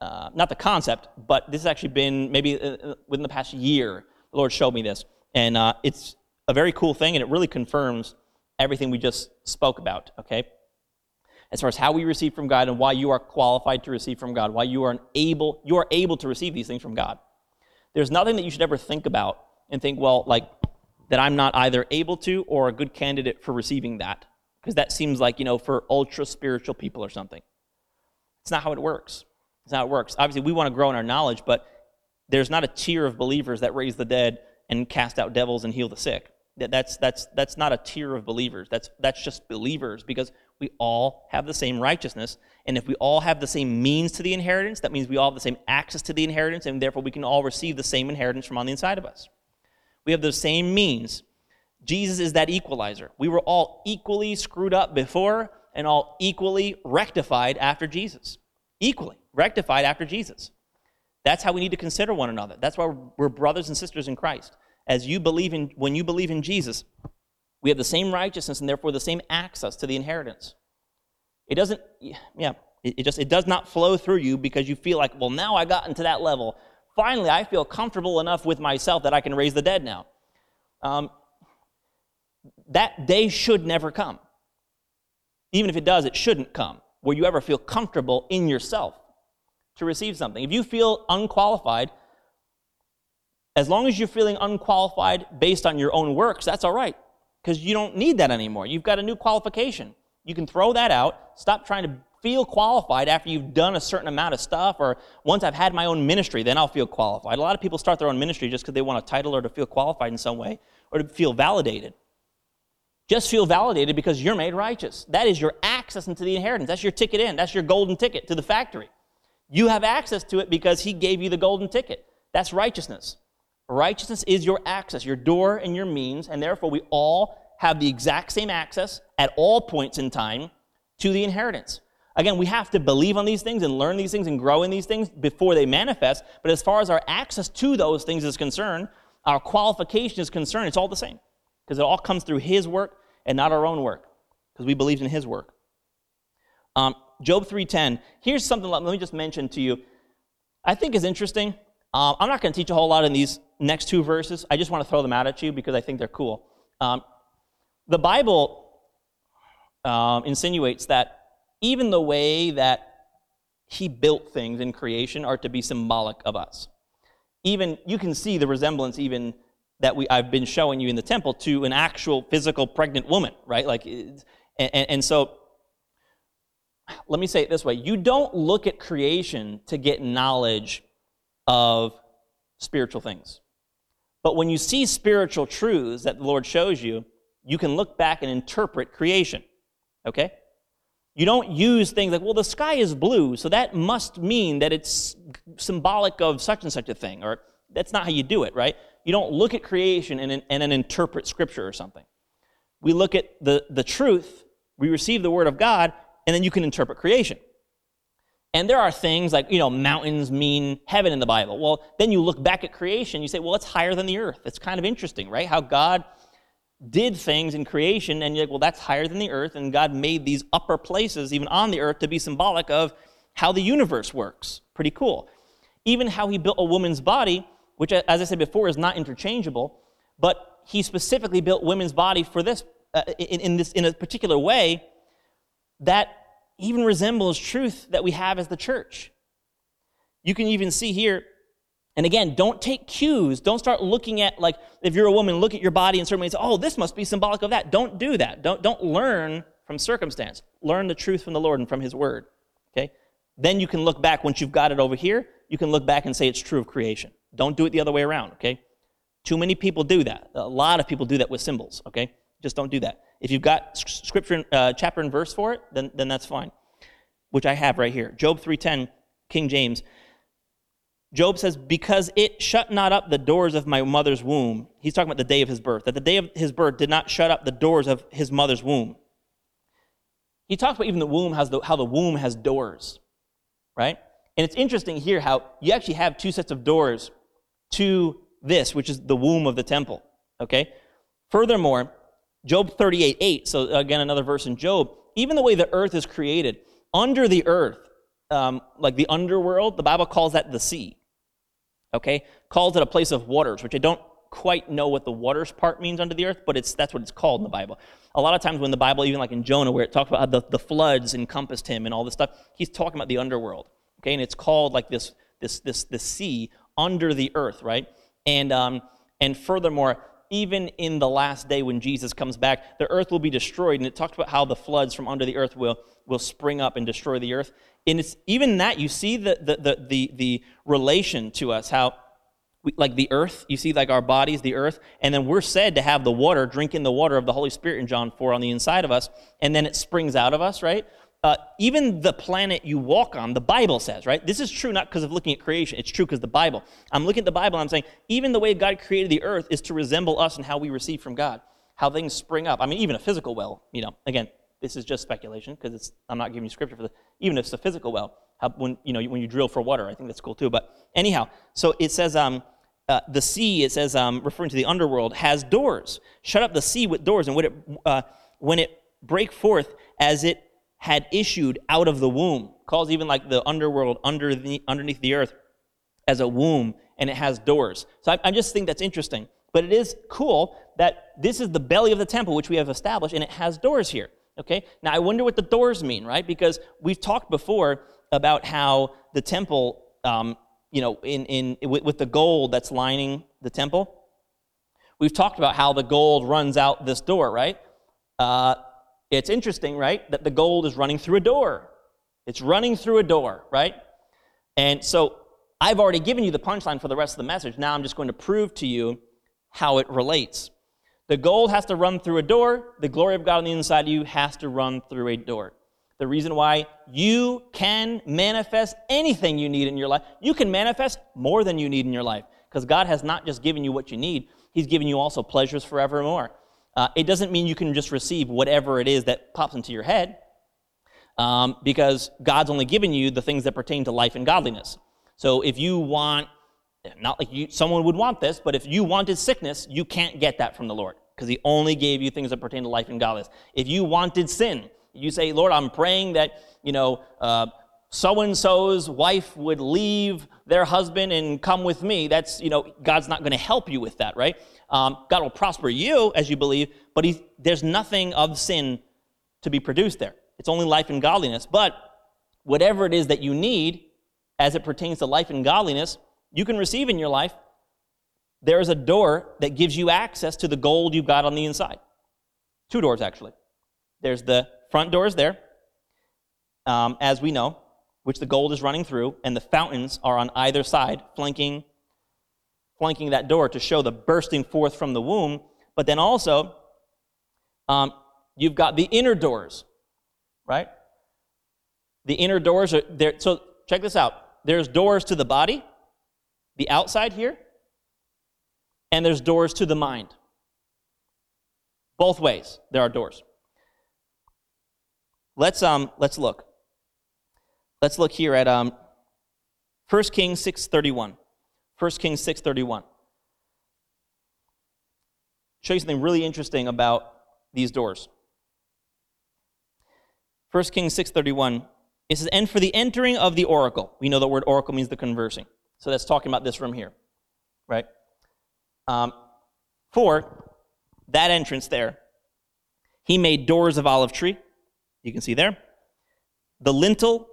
uh, not the concept, but this has actually been maybe uh, uh within the past year. The Lord showed me this, and uh, it's a very cool thing, and it really confirms everything we just spoke about, okay? As far as how we receive from God and why you are qualified to receive from God, why you are able, you are able to receive these things from God. There's nothing that you should ever think about and think, well, like, that I'm not either able to or a good candidate for receiving that. Because that seems like, you know, for ultra spiritual people or something. It's not how it works. It's not how it works. Obviously, we want to grow in our knowledge, but there's not a tier of believers that raise the dead and cast out devils and heal the sick. That's, that's, that's not a tier of believers. That's, that's just believers because we all have the same righteousness. And if we all have the same means to the inheritance, that means we all have the same access to the inheritance, and therefore we can all receive the same inheritance from on the inside of us. We have the same means. Jesus is that equalizer. We were all equally screwed up before and all equally rectified after Jesus. Equally rectified after Jesus. That's how we need to consider one another. That's why we're brothers and sisters in Christ as you believe in when you believe in Jesus, we have the same righteousness and therefore the same access to the inheritance. It doesn't, yeah, it, just it does not flow through you because you feel like, well, now I got into that level. Finally, I feel comfortable enough with myself that I can raise the dead now. Um, that day should never come. Even if it does, it shouldn't come where you ever feel comfortable in yourself to receive something. If you feel unqualified, as long as you're feeling unqualified based on your own works, that's all right, because you don't need that anymore. You've got a new qualification. You can throw that out, stop trying to feel qualified after you've done a certain amount of stuff, or once I've had my own ministry, then I'll feel qualified. A lot of people start their own ministry just because they want a title or to feel qualified in some way, or to feel validated. Just feel validated because you're made righteous. That is your access into the inheritance. That's your ticket in. That's your golden ticket to the factory. You have access to it because He gave you the golden ticket. That's righteousness. Righteousness is your access, your door and your means, and therefore we all have the exact same access at all points in time to the inheritance. Again, we have to believe on these things and learn these things and grow in these things before they manifest. But as far as our access to those things is concerned, our qualification is concerned, it's all the same. Because it all comes through His work and not our own work. Because we believe in His work. Um, Job 3.10. Here's something let me just mention to you. I think is interesting. Um, I'm not going to teach a whole lot in these next two verses. I just want to throw them out at you because I think they're cool. Um, the Bible um, insinuates that even the way that he built things in creation are to be symbolic of us. Even you can see the resemblance even that we I've been showing you in the temple to an actual physical pregnant woman, right? Like, and, and so let me say it this way: you don't look at creation to get knowledge of spiritual things. But when you see spiritual truths that the Lord shows you, you can look back and interpret creation. Okay? You don't use things like, well, the sky is blue, so that must mean that it's symbolic of such and such a thing. Or that's not how you do it, right? You don't look at creation and, and then interpret scripture or something. We look at the, the truth, we receive the word of God, and then you can interpret creation. And there are things like, you know, mountains mean heaven in the Bible. Well, then you look back at creation, you say, well, it's higher than the earth. It's kind of interesting, right? How God did things in creation, and you're like, well, that's higher than the earth, and God made these upper places, even on the earth, to be symbolic of how the universe works. Pretty cool. Even how he built a woman's body, which, as I said before, is not interchangeable, but he specifically built women's body for this, uh, in, in, this, in a particular way that even resembles truth that we have as the church. You can even see here and again, don't take cues. Don't start looking at, like, if you're a woman, look at your body in certain ways. Oh, this must be symbolic of that. Don't do that. Don't, don't learn from circumstance. Learn the truth from the Lord and from His Word. Okay? Then you can look back, once you've got it over here, you can look back and say it's true of creation. Don't do it the other way around. Okay? Too many people do that. A lot of people do that with symbols. Okay? Just don't do that. If you've got scripture, uh, chapter and verse for it, then, then that's fine. Which I have right here. Job 3.10, King James. Job says, Because it shut not up the doors of my mother's womb. He's talking about the day of his birth, that the day of his birth did not shut up the doors of his mother's womb. He talks about even the womb has the, how the womb has doors, right? And it's interesting here how you actually have two sets of doors to this, which is the womb of the temple, okay? Furthermore, Job 38 8, so again, another verse in Job, even the way the earth is created, under the earth, um, like the underworld, the Bible calls that the sea. Okay? Calls it a place of waters, which I don't quite know what the waters part means under the earth, but it's that's what it's called in the Bible. A lot of times when the Bible, even like in Jonah, where it talks about how the, the floods encompassed him and all this stuff, he's talking about the underworld. Okay, and it's called like this this this the sea under the earth, right? And um, and furthermore, even in the last day when Jesus comes back, the earth will be destroyed. And it talks about how the floods from under the earth will, will spring up and destroy the earth. And it's even that, you see the, the, the, the, the relation to us, how we, like the earth, you see like our bodies, the earth, and then we're said to have the water, drinking the water of the Holy Spirit in John 4 on the inside of us, and then it springs out of us, right? Uh, even the planet you walk on, the Bible says, right? This is true not because of looking at creation. It's true because the Bible. I'm looking at the Bible I'm saying, even the way God created the earth is to resemble us and how we receive from God, how things spring up. I mean, even a physical well, you know, again, this is just speculation because I'm not giving you scripture for this. Even if it's a physical well, how, when you know when you drill for water, I think that's cool too. But anyhow, so it says um, uh, the sea. It says um, referring to the underworld has doors. Shut up the sea with doors, and when it uh, when it break forth as it had issued out of the womb, calls even like the underworld under the, underneath the earth as a womb, and it has doors. So I, I just think that's interesting. But it is cool that this is the belly of the temple, which we have established, and it has doors here. Okay? Now, I wonder what the doors mean, right? Because we've talked before about how the temple, um, you know, in, in, with, with the gold that's lining the temple, we've talked about how the gold runs out this door, right? Uh, it's interesting, right, that the gold is running through a door. It's running through a door, right? And so I've already given you the punchline for the rest of the message. Now I'm just going to prove to you how it relates. The gold has to run through a door. The glory of God on the inside of you has to run through a door. The reason why you can manifest anything you need in your life, you can manifest more than you need in your life because God has not just given you what you need, He's given you also pleasures forevermore. Uh, it doesn't mean you can just receive whatever it is that pops into your head um, because God's only given you the things that pertain to life and godliness. So if you want not like you, someone would want this, but if you wanted sickness, you can't get that from the Lord because He only gave you things that pertain to life and godliness. If you wanted sin, you say, Lord, I'm praying that, you know, so and so's wife would leave their husband and come with me. That's, you know, God's not going to help you with that, right? Um, God will prosper you as you believe, but there's nothing of sin to be produced there. It's only life and godliness. But whatever it is that you need as it pertains to life and godliness, you can receive in your life, there is a door that gives you access to the gold you've got on the inside. Two doors, actually. There's the front doors there, um, as we know, which the gold is running through, and the fountains are on either side, flanking, flanking that door to show the bursting forth from the womb. But then also, um, you've got the inner doors, right? The inner doors are there. So check this out. There's doors to the body, the outside here, and there's doors to the mind. Both ways, there are doors. Let's, um, let's look. Let's look here at um, 1 Kings 6.31. 1 Kings 6.31. Show you something really interesting about these doors. 1 Kings 6.31, it says, And for the entering of the oracle. We know the word oracle means the conversing. So that's talking about this room here, right? Um, for that entrance there, he made doors of olive tree. You can see there. The lintel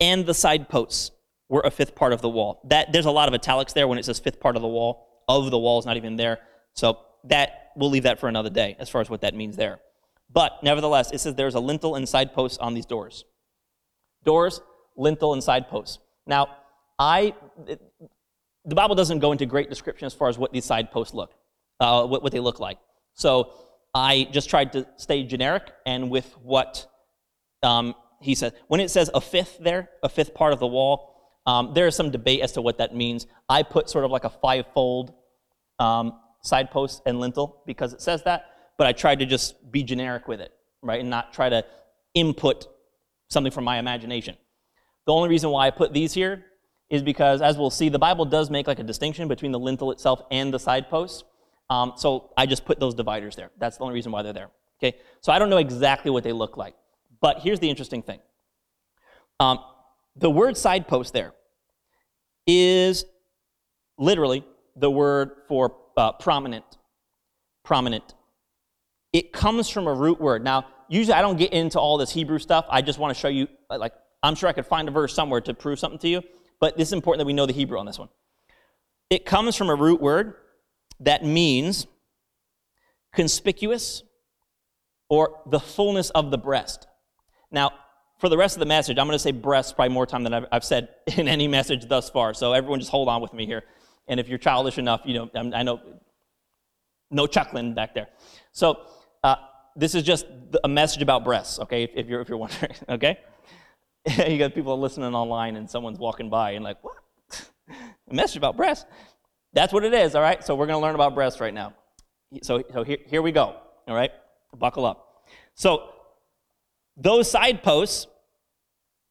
and the side posts were a fifth part of the wall. That there's a lot of italics there when it says fifth part of the wall. Of the wall is not even there. So that we'll leave that for another day as far as what that means there. But nevertheless, it says there's a lintel and side posts on these doors. Doors, lintel, and side posts. Now, I it, the Bible doesn't go into great description as far as what these side posts look, uh, what, what they look like. So I just tried to stay generic and with what um, he says. When it says a fifth there, a fifth part of the wall, um, there is some debate as to what that means. I put sort of like a five-fold um, side post and lintel because it says that, but I tried to just be generic with it, right, and not try to input something from my imagination. The only reason why I put these here is because, as we'll see, the Bible does make like a distinction between the lintel itself and the side posts. Um, so I just put those dividers there. That's the only reason why they're there. Okay, so I don't know exactly what they look like, but here's the interesting thing. Um, the word side post there is literally the word for uh, prominent. Prominent. It comes from a root word. Now, usually I don't get into all this Hebrew stuff. I just want to show you, like, I'm sure I could find a verse somewhere to prove something to you, but this is important that we know the Hebrew on this one. It comes from a root word that means conspicuous or the fullness of the breast. Now, for the rest of the message, I'm going to say breast probably more time than I've, I've said in any message thus far. So everyone just hold on with me here. And if you're childish enough, you know, I know no chuckling back there. So uh, this is just a message about breasts, okay, if, if, you're, if you're wondering, okay? you got people listening online and someone's walking by and like, what? a message about breasts? That's what it is, all right? So we're going to learn about breasts right now. So, so here, here we go, all right? Buckle up. So those side posts,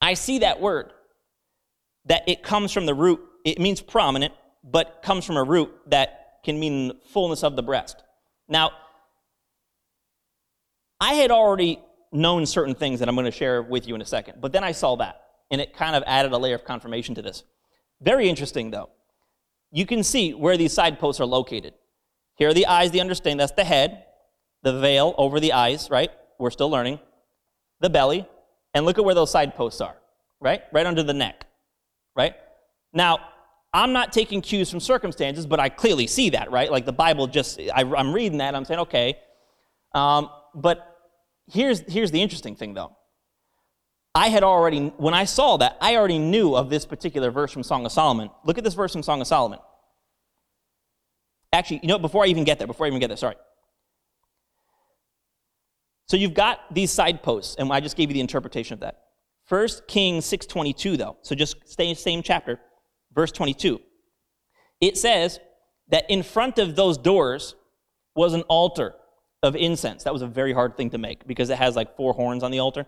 I see that word, that it comes from the root, it means prominent, but comes from a root that can mean fullness of the breast. Now, I had already known certain things that I'm going to share with you in a second, but then I saw that, and it kind of added a layer of confirmation to this. Very interesting, though. You can see where these side posts are located. Here are the eyes, the understanding, that's the head, the veil over the eyes, right? We're still learning. The belly, and look at where those side posts are, right? Right under the neck, right? Now, I'm not taking cues from circumstances, but I clearly see that, right? Like the Bible just, I, am reading that, I'm saying, okay. Um, but here's, here's the interesting thing, though. I had already, when I saw that, I already knew of this particular verse from Song of Solomon. Look at this verse from Song of Solomon. Actually, you know, before I even get there, before I even get there, sorry. So you've got these side posts, and I just gave you the interpretation of that. First Kings 6.22, though. So just stay same chapter verse 22. It says that in front of those doors was an altar of incense. That was a very hard thing to make because it has like four horns on the altar.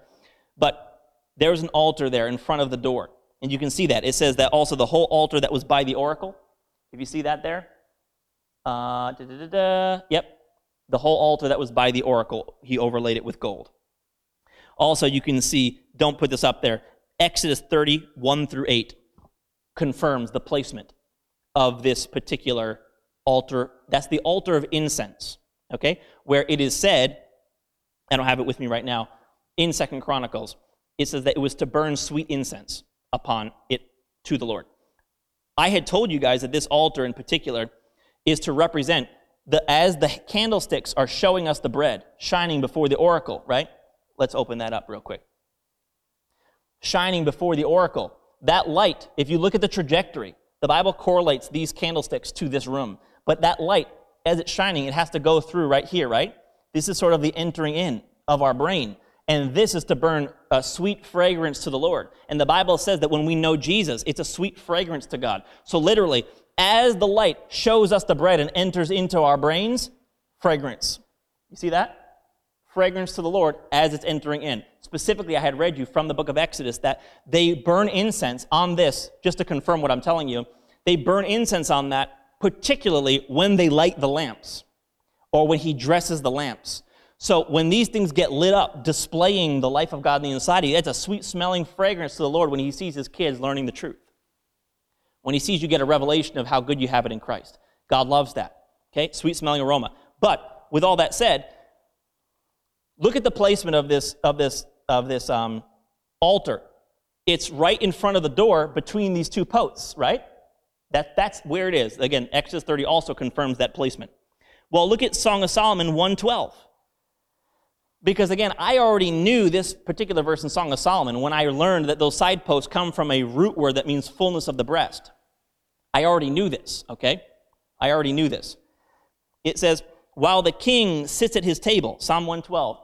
But there was an altar there in front of the door. And you can see that. It says that also the whole altar that was by the oracle. If you see that there? Uh, yep. The whole altar that was by the oracle, he overlaid it with gold. Also, you can see, don't put this up there, Exodus 30, 1 through 8 confirms the placement of this particular altar. That's the altar of incense, okay? Where it is said, I don't have it with me right now, in Second Chronicles, it says that it was to burn sweet incense upon it to the Lord. I had told you guys that this altar in particular is to represent the as the candlesticks are showing us the bread shining before the oracle, right? Let's open that up real quick. Shining before the oracle that light, if you look at the trajectory, the Bible correlates these candlesticks to this room. But that light, as it's shining, it has to go through right here, right? This is sort of the entering in of our brain. And this is to burn a sweet fragrance to the Lord. And the Bible says that when we know Jesus, it's a sweet fragrance to God. So literally, as the light shows us the bread and enters into our brains, fragrance. You see that? fragrance to the Lord as it's entering in. Specifically, I had read you from the book of Exodus that they burn incense on this, just to confirm what I'm telling you. They burn incense on that, particularly when they light the lamps or when he dresses the lamps. So when these things get lit up, displaying the life of God in the inside it's a sweet smelling fragrance to the Lord when he sees his kids learning the truth. When he sees you get a revelation of how good you have it in Christ. God loves that. Okay? Sweet smelling aroma. But with all that said, look at the placement of this of this of this um, altar. It's right in front of the door between these two posts, right? That, that's where it is. Again, Exodus 30 also confirms that placement. Well, look at Song of Solomon 112. Because again, I already knew this particular verse in Song of Solomon when I learned that those side posts come from a root word that means fullness of the breast. I already knew this, okay? I already knew this. It says, while the king sits at his table, Psalm 112.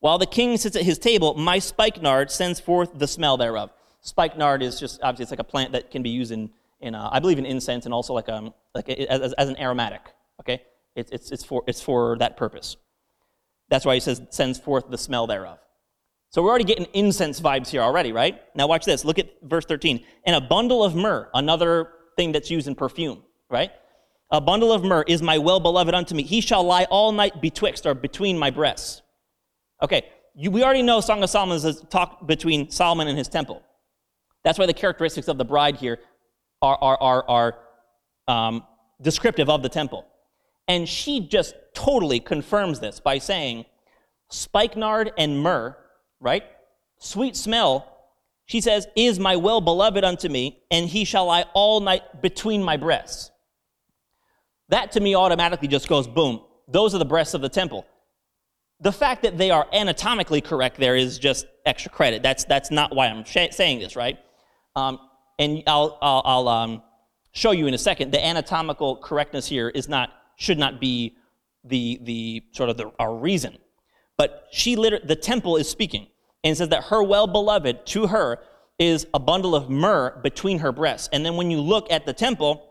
While the king sits at his table, my spikenard sends forth the smell thereof. Spikenard is just obviously it's like a plant that can be used in, in uh, I believe in incense and also like um like as, as an aromatic. Okay, it's it's it's for it's for that purpose. That's why he says sends forth the smell thereof. So we're already getting incense vibes here already, right? Now watch this. Look at verse 13. And a bundle of myrrh, another thing that's used in perfume, right? A bundle of myrrh is my well beloved unto me. He shall lie all night betwixt or between my breasts. Okay, you, we already know Song of Solomon is a talk between Solomon and his temple. That's why the characteristics of the bride here are, are, are, are um, descriptive of the temple. And she just totally confirms this by saying, spikenard and myrrh, right? Sweet smell, she says, is my well beloved unto me, and he shall lie all night between my breasts. That to me automatically just goes boom. Those are the breasts of the temple. The fact that they are anatomically correct there is just extra credit. That's, that's not why I'm sh- saying this, right? Um, and I'll, I'll, I'll um, show you in a second. The anatomical correctness here is not, should not be the, the sort of the, our reason. But she liter- the temple is speaking and says that her well beloved to her is a bundle of myrrh between her breasts. And then when you look at the temple,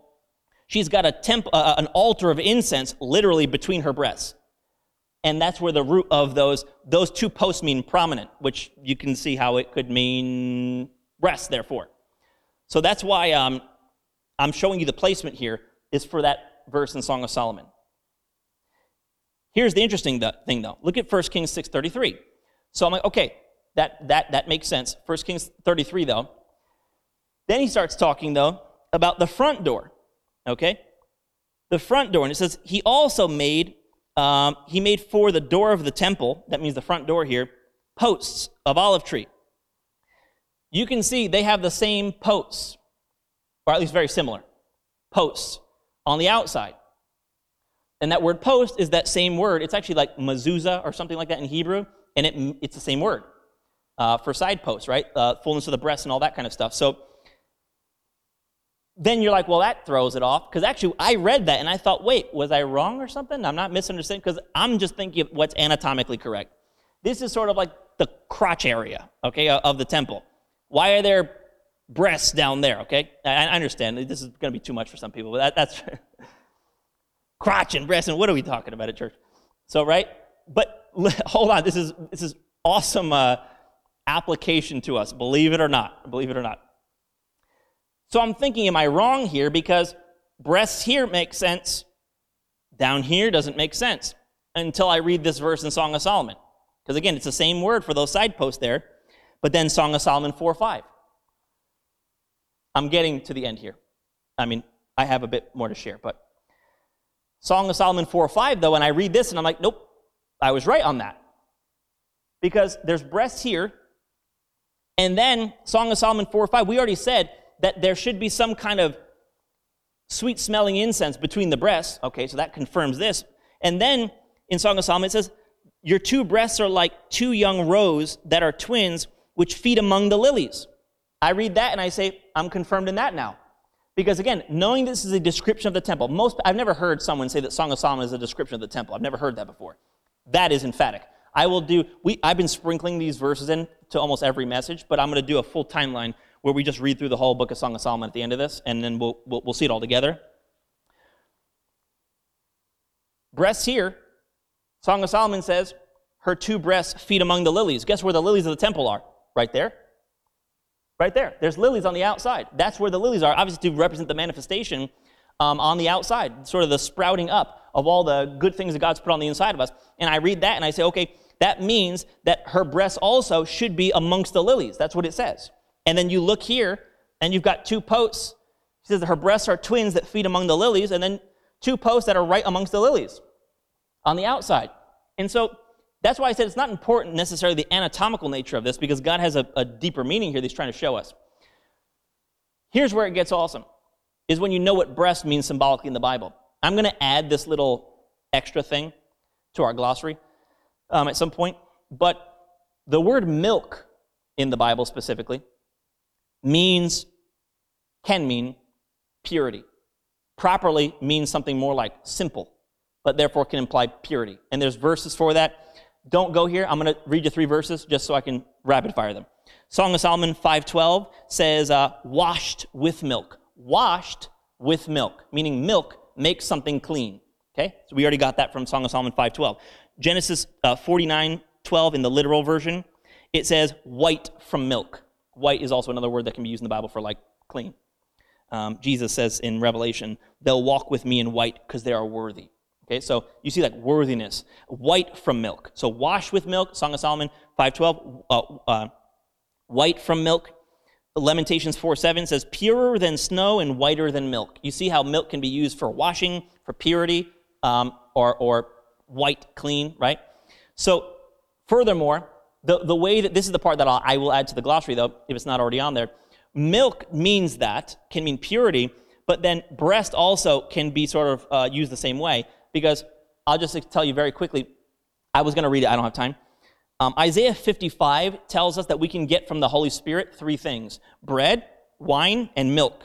She's got a temp, uh, an altar of incense literally between her breasts. And that's where the root of those, those two posts mean prominent, which you can see how it could mean breast, therefore. So that's why um, I'm showing you the placement here is for that verse in Song of Solomon. Here's the interesting thing, though. Look at 1 Kings 6.33. So I'm like, okay, that, that, that makes sense. 1 Kings 33, though. Then he starts talking, though, about the front door. Okay? The front door. And it says, He also made, um, He made for the door of the temple, that means the front door here, posts of olive tree. You can see they have the same posts, or at least very similar posts on the outside. And that word post is that same word. It's actually like mezuzah or something like that in Hebrew, and it, it's the same word uh, for side posts, right? Uh, fullness of the breast and all that kind of stuff. So then you're like, well, that throws it off. Because actually, I read that and I thought, wait, was I wrong or something? I'm not misunderstanding because I'm just thinking of what's anatomically correct. This is sort of like the crotch area, okay, of the temple. Why are there breasts down there, okay? I, understand. This is going to be too much for some people, but that, that's crotch and breast, and what are we talking about at church? So, right? But hold on, this is, this is awesome uh, application to us, believe it or not. Believe it or not. So I'm thinking, am I wrong here? Because breasts here make sense, down here doesn't make sense until I read this verse in Song of Solomon. Because again, it's the same word for those side posts there, but then Song of Solomon 4 5. I'm getting to the end here. I mean, I have a bit more to share, but Song of Solomon 4 5, though, and I read this and I'm like, nope, I was right on that. Because there's breasts here, and then Song of Solomon 4 5, we already said that there should be some kind of sweet smelling incense between the breasts. Okay, so that confirms this. And then in Song of Solomon, it says, Your two breasts are like two young roes that are twins, which feed among the lilies. I read that and I say, I'm confirmed in that now. Because again, knowing this is a description of the temple, most I've never heard someone say that Song of Solomon is a description of the temple. I've never heard that before. That is emphatic. I will do we I've been sprinkling these verses in to almost every message, but I'm going to do a full timeline where we just read through the whole book of Song of Solomon at the end of this, and then we'll, we'll, we'll see it all together. Breasts here, Song of Solomon says, her two breasts feed among the lilies. Guess where the lilies of the temple are? Right there. Right there. There's lilies on the outside. That's where the lilies are, obviously to represent the manifestation um, on the outside, sort of the sprouting up of all the good things that God's put on the inside of us. And I read that and I say, okay, that means that her breasts also should be amongst the lilies. That's what it says. And then you look here and you've got two posts. She says that her breasts are twins that feed among the lilies, and then two posts that are right amongst the lilies on the outside. And so that's why I said it's not important necessarily the anatomical nature of this because God has a, a deeper meaning here that He's trying to show us. Here's where it gets awesome is when you know what breast means symbolically in the Bible. I'm going to add this little extra thing to our glossary um, at some point, but the word milk in the Bible specifically means, can mean purity. Properly means something more like simple, but therefore can imply purity. And there's verses for that. Don't go here. I'm going to read you three verses just so I can rapid fire them. Song of Solomon 5:12 says, uh, "Washed with milk." Washed with milk, meaning milk makes something clean. Okay, so we already got that from Song of Solomon 5:12. Genesis uh, 49:12 in the literal version, it says white from milk. White is also another word that can be used in the Bible for like clean. Um, Jesus says in Revelation, "They'll walk with me in white because they are worthy." Okay, so you see like worthiness, white from milk. So wash with milk, Song of Solomon 5:12, uh, uh, white from milk. Lamentations 4:7 says, "Purer than snow and whiter than milk." You see how milk can be used for washing, for purity, um, or or white, clean, right? So, furthermore, the the way that this is the part that I'll, I will add to the glossary, though, if it's not already on there. Milk means that can mean purity, but then breast also can be sort of uh, used the same way because I'll just tell you very quickly. I was going to read it, I don't have time. Um, Isaiah 55 tells us that we can get from the Holy Spirit three things bread, wine, and milk.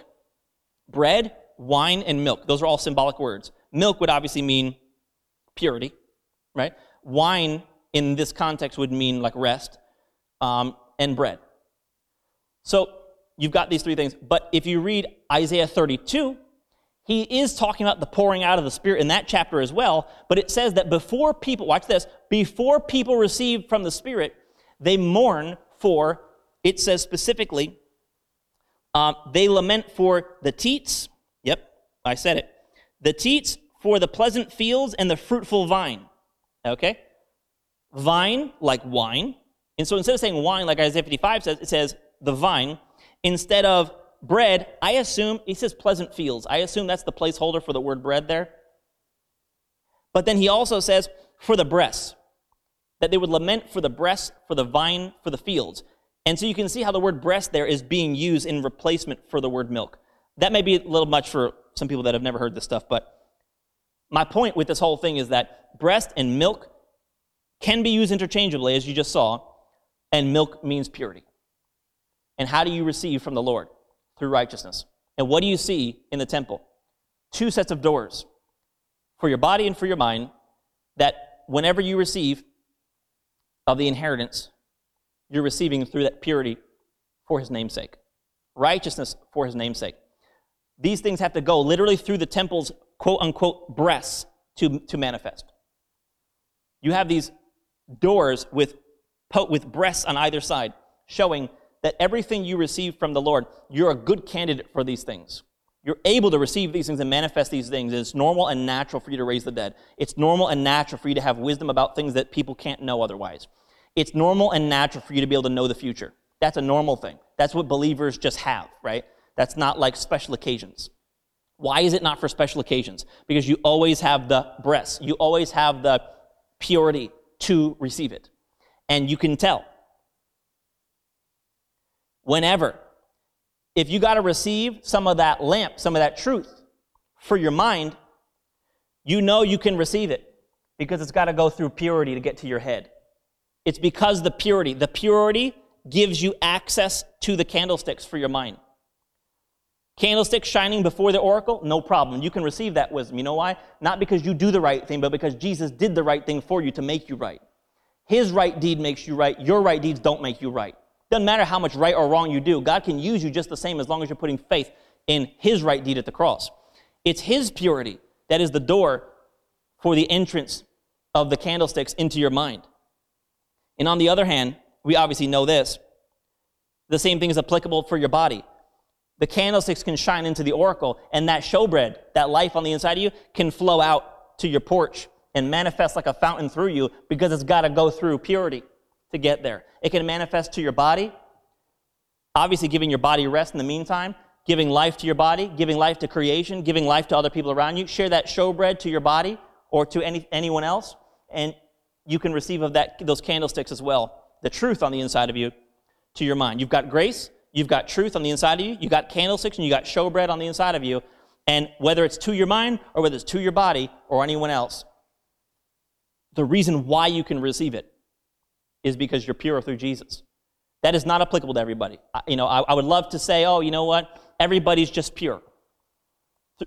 Bread, wine, and milk. Those are all symbolic words. Milk would obviously mean purity, right? Wine in this context would mean like rest, um, and bread. So you've got these three things. But if you read Isaiah 32, he is talking about the pouring out of the Spirit in that chapter as well, but it says that before people, watch this, before people receive from the Spirit, they mourn for, it says specifically, um, they lament for the teats. Yep, I said it. The teats for the pleasant fields and the fruitful vine. Okay? Vine, like wine. And so instead of saying wine, like Isaiah 55 says, it says the vine. Instead of bread, I assume, he says pleasant fields. I assume that's the placeholder for the word bread there. But then he also says for the breasts, that they would lament for the breasts, for the vine, for the fields. And so you can see how the word breast there is being used in replacement for the word milk. That may be a little much for some people that have never heard this stuff, but my point with this whole thing is that breast and milk can be used interchangeably, as you just saw, and milk means purity. And how do you receive from the Lord? Through righteousness. And what do you see in the temple? Two sets of doors for your body and for your mind that whenever you receive of the inheritance, you're receiving through that purity for his namesake. Righteousness for his namesake. These things have to go literally through the temple's quote unquote breasts to, to manifest. You have these doors with, with breasts on either side showing that everything you receive from the Lord, you're a good candidate for these things. You're able to receive these things and manifest these things. It's normal and natural for you to raise the dead. It's normal and natural for you to have wisdom about things that people can't know otherwise. It's normal and natural for you to be able to know the future. That's a normal thing. That's what believers just have, right? That's not like special occasions. Why is it not for special occasions? Because you always have the breasts, you always have the purity to receive it. And you can tell whenever. If you got to receive some of that lamp, some of that truth for your mind, you know you can receive it because it's got to go through purity to get to your head. It's because the purity, the purity gives you access to the candlesticks for your mind. Candlesticks shining before the oracle, no problem. You can receive that wisdom. You know why? Not because you do the right thing, but because Jesus did the right thing for you to make you right. His right deed makes you right. Your right deeds don't make you right. Doesn't matter how much right or wrong you do, God can use you just the same as long as you're putting faith in His right deed at the cross. It's His purity that is the door for the entrance of the candlesticks into your mind. And on the other hand, we obviously know this. The same thing is applicable for your body. The candlesticks can shine into the oracle, and that showbread, that life on the inside of you, can flow out to your porch and manifest like a fountain through you because it's got to go through purity to get there. It can manifest to your body, obviously giving your body rest in the meantime, giving life to your body, giving life to creation, giving life to other people around you. Share that showbread to your body or to any, anyone else, and you can receive of that those candlesticks as well. The truth on the inside of you to your mind. You've got grace, you've got truth on the inside of you, you've got candlesticks, and you got showbread on the inside of you. And whether it's to your mind or whether it's to your body or anyone else, the reason why you can receive it is because you're pure through Jesus. That is not applicable to everybody. I, you know, I, I would love to say, oh, you know what? Everybody's just pure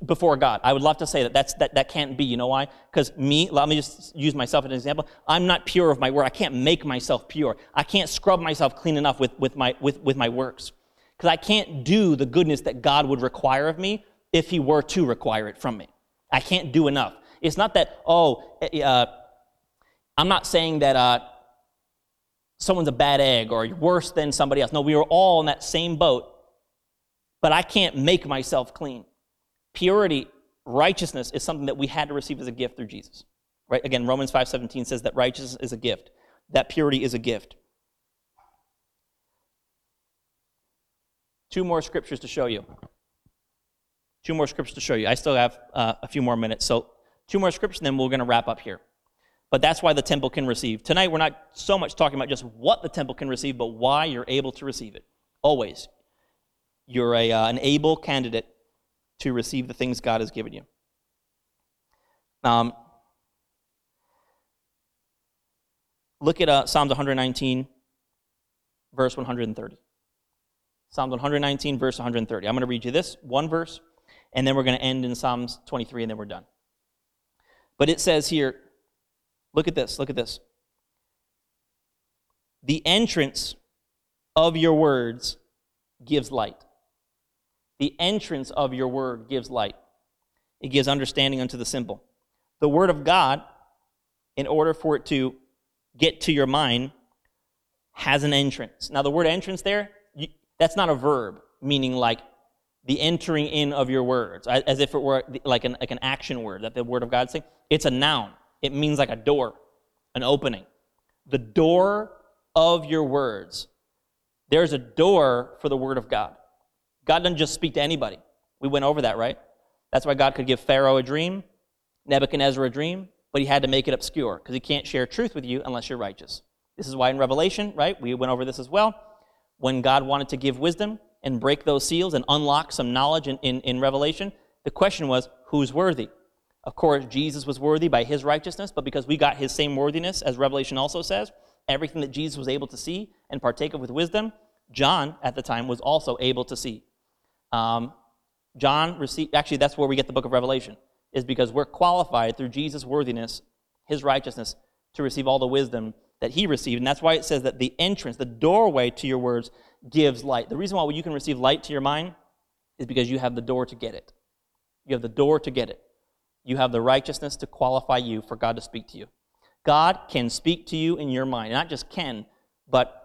before God. I would love to say that that's, that, that can't be. You know why? Because me, let me just use myself as an example. I'm not pure of my word. I can't make myself pure. I can't scrub myself clean enough with, with, my, with, with my works. Because I can't do the goodness that God would require of me if He were to require it from me. I can't do enough. It's not that, oh, eh, uh, I'm not saying that uh, someone's a bad egg or worse than somebody else. No, we are all in that same boat, but I can't make myself clean. Purity, righteousness is something that we had to receive as a gift through Jesus. Right? Again, Romans 5:17 says that righteousness is a gift. That purity is a gift. Two more scriptures to show you. Two more scriptures to show you. I still have uh, a few more minutes. So, two more scriptures, and then we're going to wrap up here. But that's why the temple can receive. Tonight, we're not so much talking about just what the temple can receive, but why you're able to receive it. Always. You're a, uh, an able candidate to receive the things God has given you. Um, look at uh, Psalms 119, verse 130. Psalms 119, verse 130. I'm going to read you this one verse, and then we're going to end in Psalms 23, and then we're done. But it says here, look at this, look at this. The entrance of your words gives light. The entrance of your word gives light, it gives understanding unto the simple. The word of God, in order for it to get to your mind, has an entrance. Now, the word entrance there, that's not a verb, meaning like the entering in of your words, as if it were like an, like an action word that the word of God saying. It's a noun. It means like a door, an opening. The door of your words. There's a door for the word of God. God doesn't just speak to anybody. We went over that, right? That's why God could give Pharaoh a dream, Nebuchadnezzar a dream, but he had to make it obscure because he can't share truth with you unless you're righteous. This is why in Revelation, right, we went over this as well. When God wanted to give wisdom and break those seals and unlock some knowledge in, in, in Revelation, the question was, who's worthy? Of course, Jesus was worthy by his righteousness, but because we got his same worthiness, as Revelation also says, everything that Jesus was able to see and partake of with wisdom, John at the time was also able to see. Um, John received, actually, that's where we get the book of Revelation, is because we're qualified through Jesus' worthiness, his righteousness, to receive all the wisdom that he received. And that's why it says that the entrance, the doorway to your words, gives light. The reason why you can receive light to your mind is because you have the door to get it. You have the door to get it. You have the righteousness to qualify you for God to speak to you. God can speak to you in your mind. Not just can, but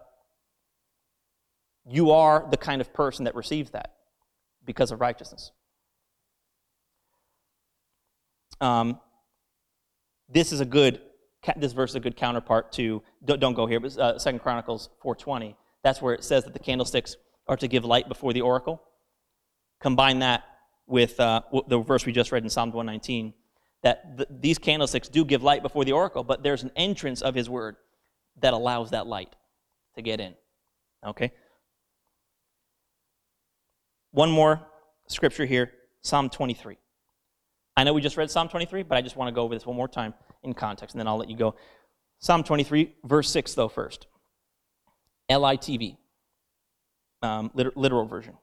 you are the kind of person that receives that because of righteousness. Um, this is a good this verse is a good counterpart to don't, go here but uh, second chronicles 4.20 that's where it says that the candlesticks are to give light before the oracle combine that with uh, the verse we just read in psalm 119 that the, these candlesticks do give light before the oracle but there's an entrance of his word that allows that light to get in okay one more scripture here Psalm 23. I know we just read Psalm 23, but I just want to go over this one more time in context, and then I'll let you go. Psalm 23, verse 6, though, first. LITV, um, literal version.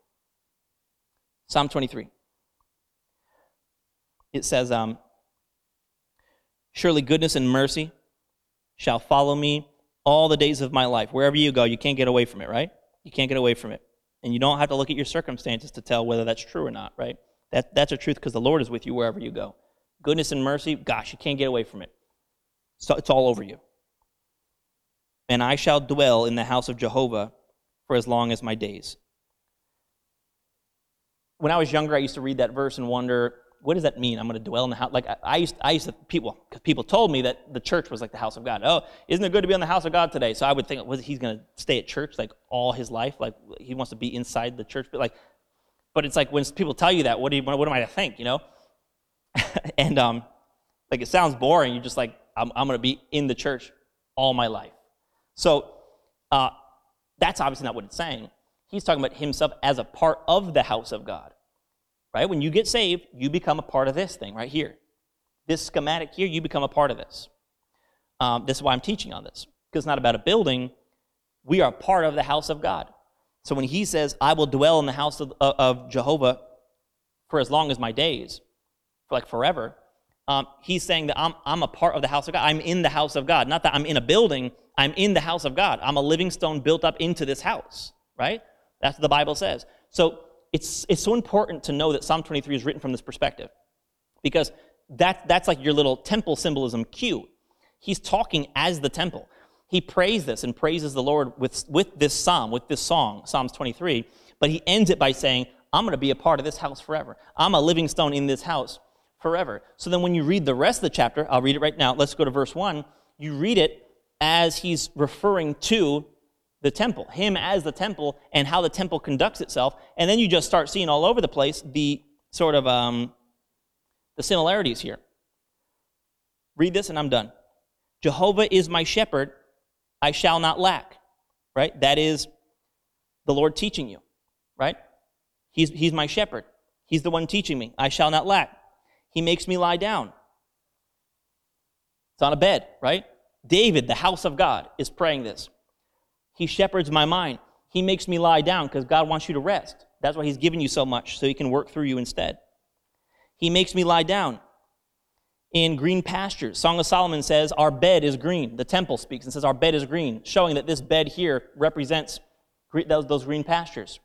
Psalm 23. It says, um, Surely goodness and mercy shall follow me all the days of my life. Wherever you go, you can't get away from it, right? You can't get away from it. And you don't have to look at your circumstances to tell whether that's true or not, right? That, that's a truth because the Lord is with you wherever you go. Goodness and mercy, gosh, you can't get away from it. So it's all over you. and I shall dwell in the house of Jehovah for as long as my days. When I was younger, I used to read that verse and wonder, what does that mean? I'm going to dwell in the house. Like I used, I used to people because people told me that the church was like the house of God. Oh, isn't it good to be in the house of God today? So I would think, was he's going to stay at church like all his life? Like he wants to be inside the church, but like, but it's like when people tell you that, what do you, what am I to think? You know? and um, like it sounds boring. You're just like, I'm, I'm going to be in the church all my life. So uh, that's obviously not what it's saying. He's talking about himself as a part of the house of God. Right? When you get saved, you become a part of this thing right here. This schematic here, you become a part of this. Um, this is why I'm teaching on this. Because it's not about a building. We are part of the house of God. So when he says, I will dwell in the house of, of Jehovah for as long as my days, for like forever, um, he's saying that I'm, I'm a part of the house of God. I'm in the house of God. Not that I'm in a building, I'm in the house of God. I'm a living stone built up into this house, right? That's what the Bible says. So it's, it's so important to know that Psalm 23 is written from this perspective because that, that's like your little temple symbolism cue. He's talking as the temple. He prays this and praises the Lord with, with this psalm, with this song, Psalms 23, but he ends it by saying, I'm going to be a part of this house forever. I'm a living stone in this house forever. So then when you read the rest of the chapter, I'll read it right now. Let's go to verse 1. You read it as he's referring to the temple, him as the temple, and how the temple conducts itself. And then you just start seeing all over the place the sort of um, the similarities here. Read this, and I'm done. Jehovah is my shepherd; I shall not lack. Right? That is the Lord teaching you. Right? He's, he's my shepherd. He's the one teaching me. I shall not lack. He makes me lie down. It's on a bed, right? David, the house of God, is praying this. He shepherds my mind. He makes me lie down because God wants you to rest. That's why He's given you so much, so He can work through you instead. He makes me lie down in green pastures. Song of Solomon says, Our bed is green. The temple speaks and says, Our bed is green, showing that this bed here represents those green pastures.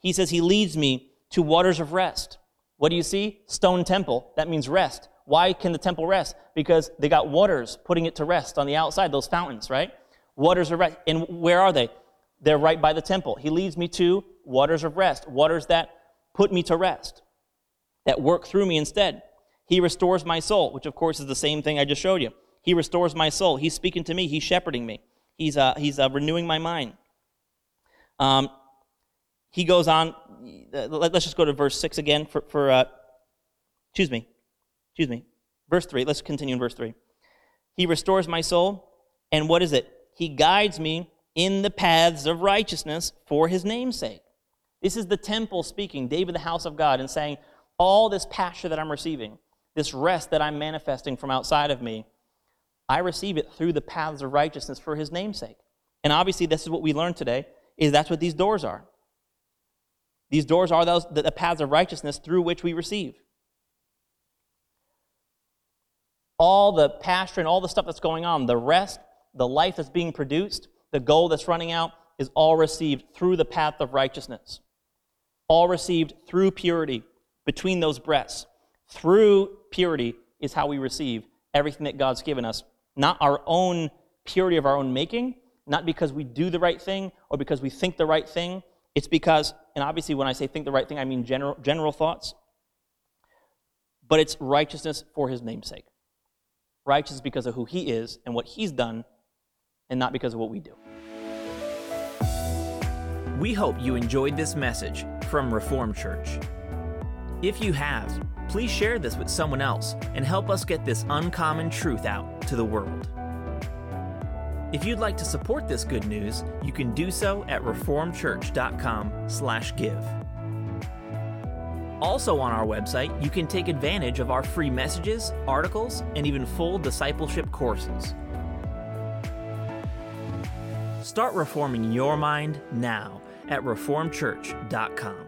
He says, He leads me to waters of rest. What do you see? Stone temple. That means rest. Why can the temple rest? Because they got waters putting it to rest on the outside, those fountains, right? Waters of rest. And where are they? They're right by the temple. He leads me to waters of rest, waters that put me to rest, that work through me instead. He restores my soul, which of course is the same thing I just showed you. He restores my soul. He's speaking to me. He's shepherding me. He's, uh, he's uh, renewing my mind. Um, he goes on. Uh, let's just go to verse 6 again for, for uh, excuse me, excuse me, verse 3. Let's continue in verse 3. He restores my soul, and what is it? He guides me in the paths of righteousness for his name's sake. This is the temple speaking, David, the house of God, and saying, All this pasture that I'm receiving, this rest that I'm manifesting from outside of me, I receive it through the paths of righteousness for his name's sake. And obviously, this is what we learned today, is that's what these doors are. These doors are those the paths of righteousness through which we receive. All the pasture and all the stuff that's going on, the rest, the life that's being produced, the goal that's running out, is all received through the path of righteousness. All received through purity between those breasts. Through purity is how we receive everything that God's given us. Not our own purity of our own making, not because we do the right thing or because we think the right thing, it's because, and obviously when I say think the right thing, I mean general, general thoughts, but it's righteousness for his namesake. Righteous because of who he is and what he's done, and not because of what we do. We hope you enjoyed this message from Reformed Church. If you have, please share this with someone else and help us get this uncommon truth out to the world. If you'd like to support this good news, you can do so at reformedchurch.com/give. Also on our website, you can take advantage of our free messages, articles, and even full discipleship courses. Start reforming your mind now at reformedchurch.com.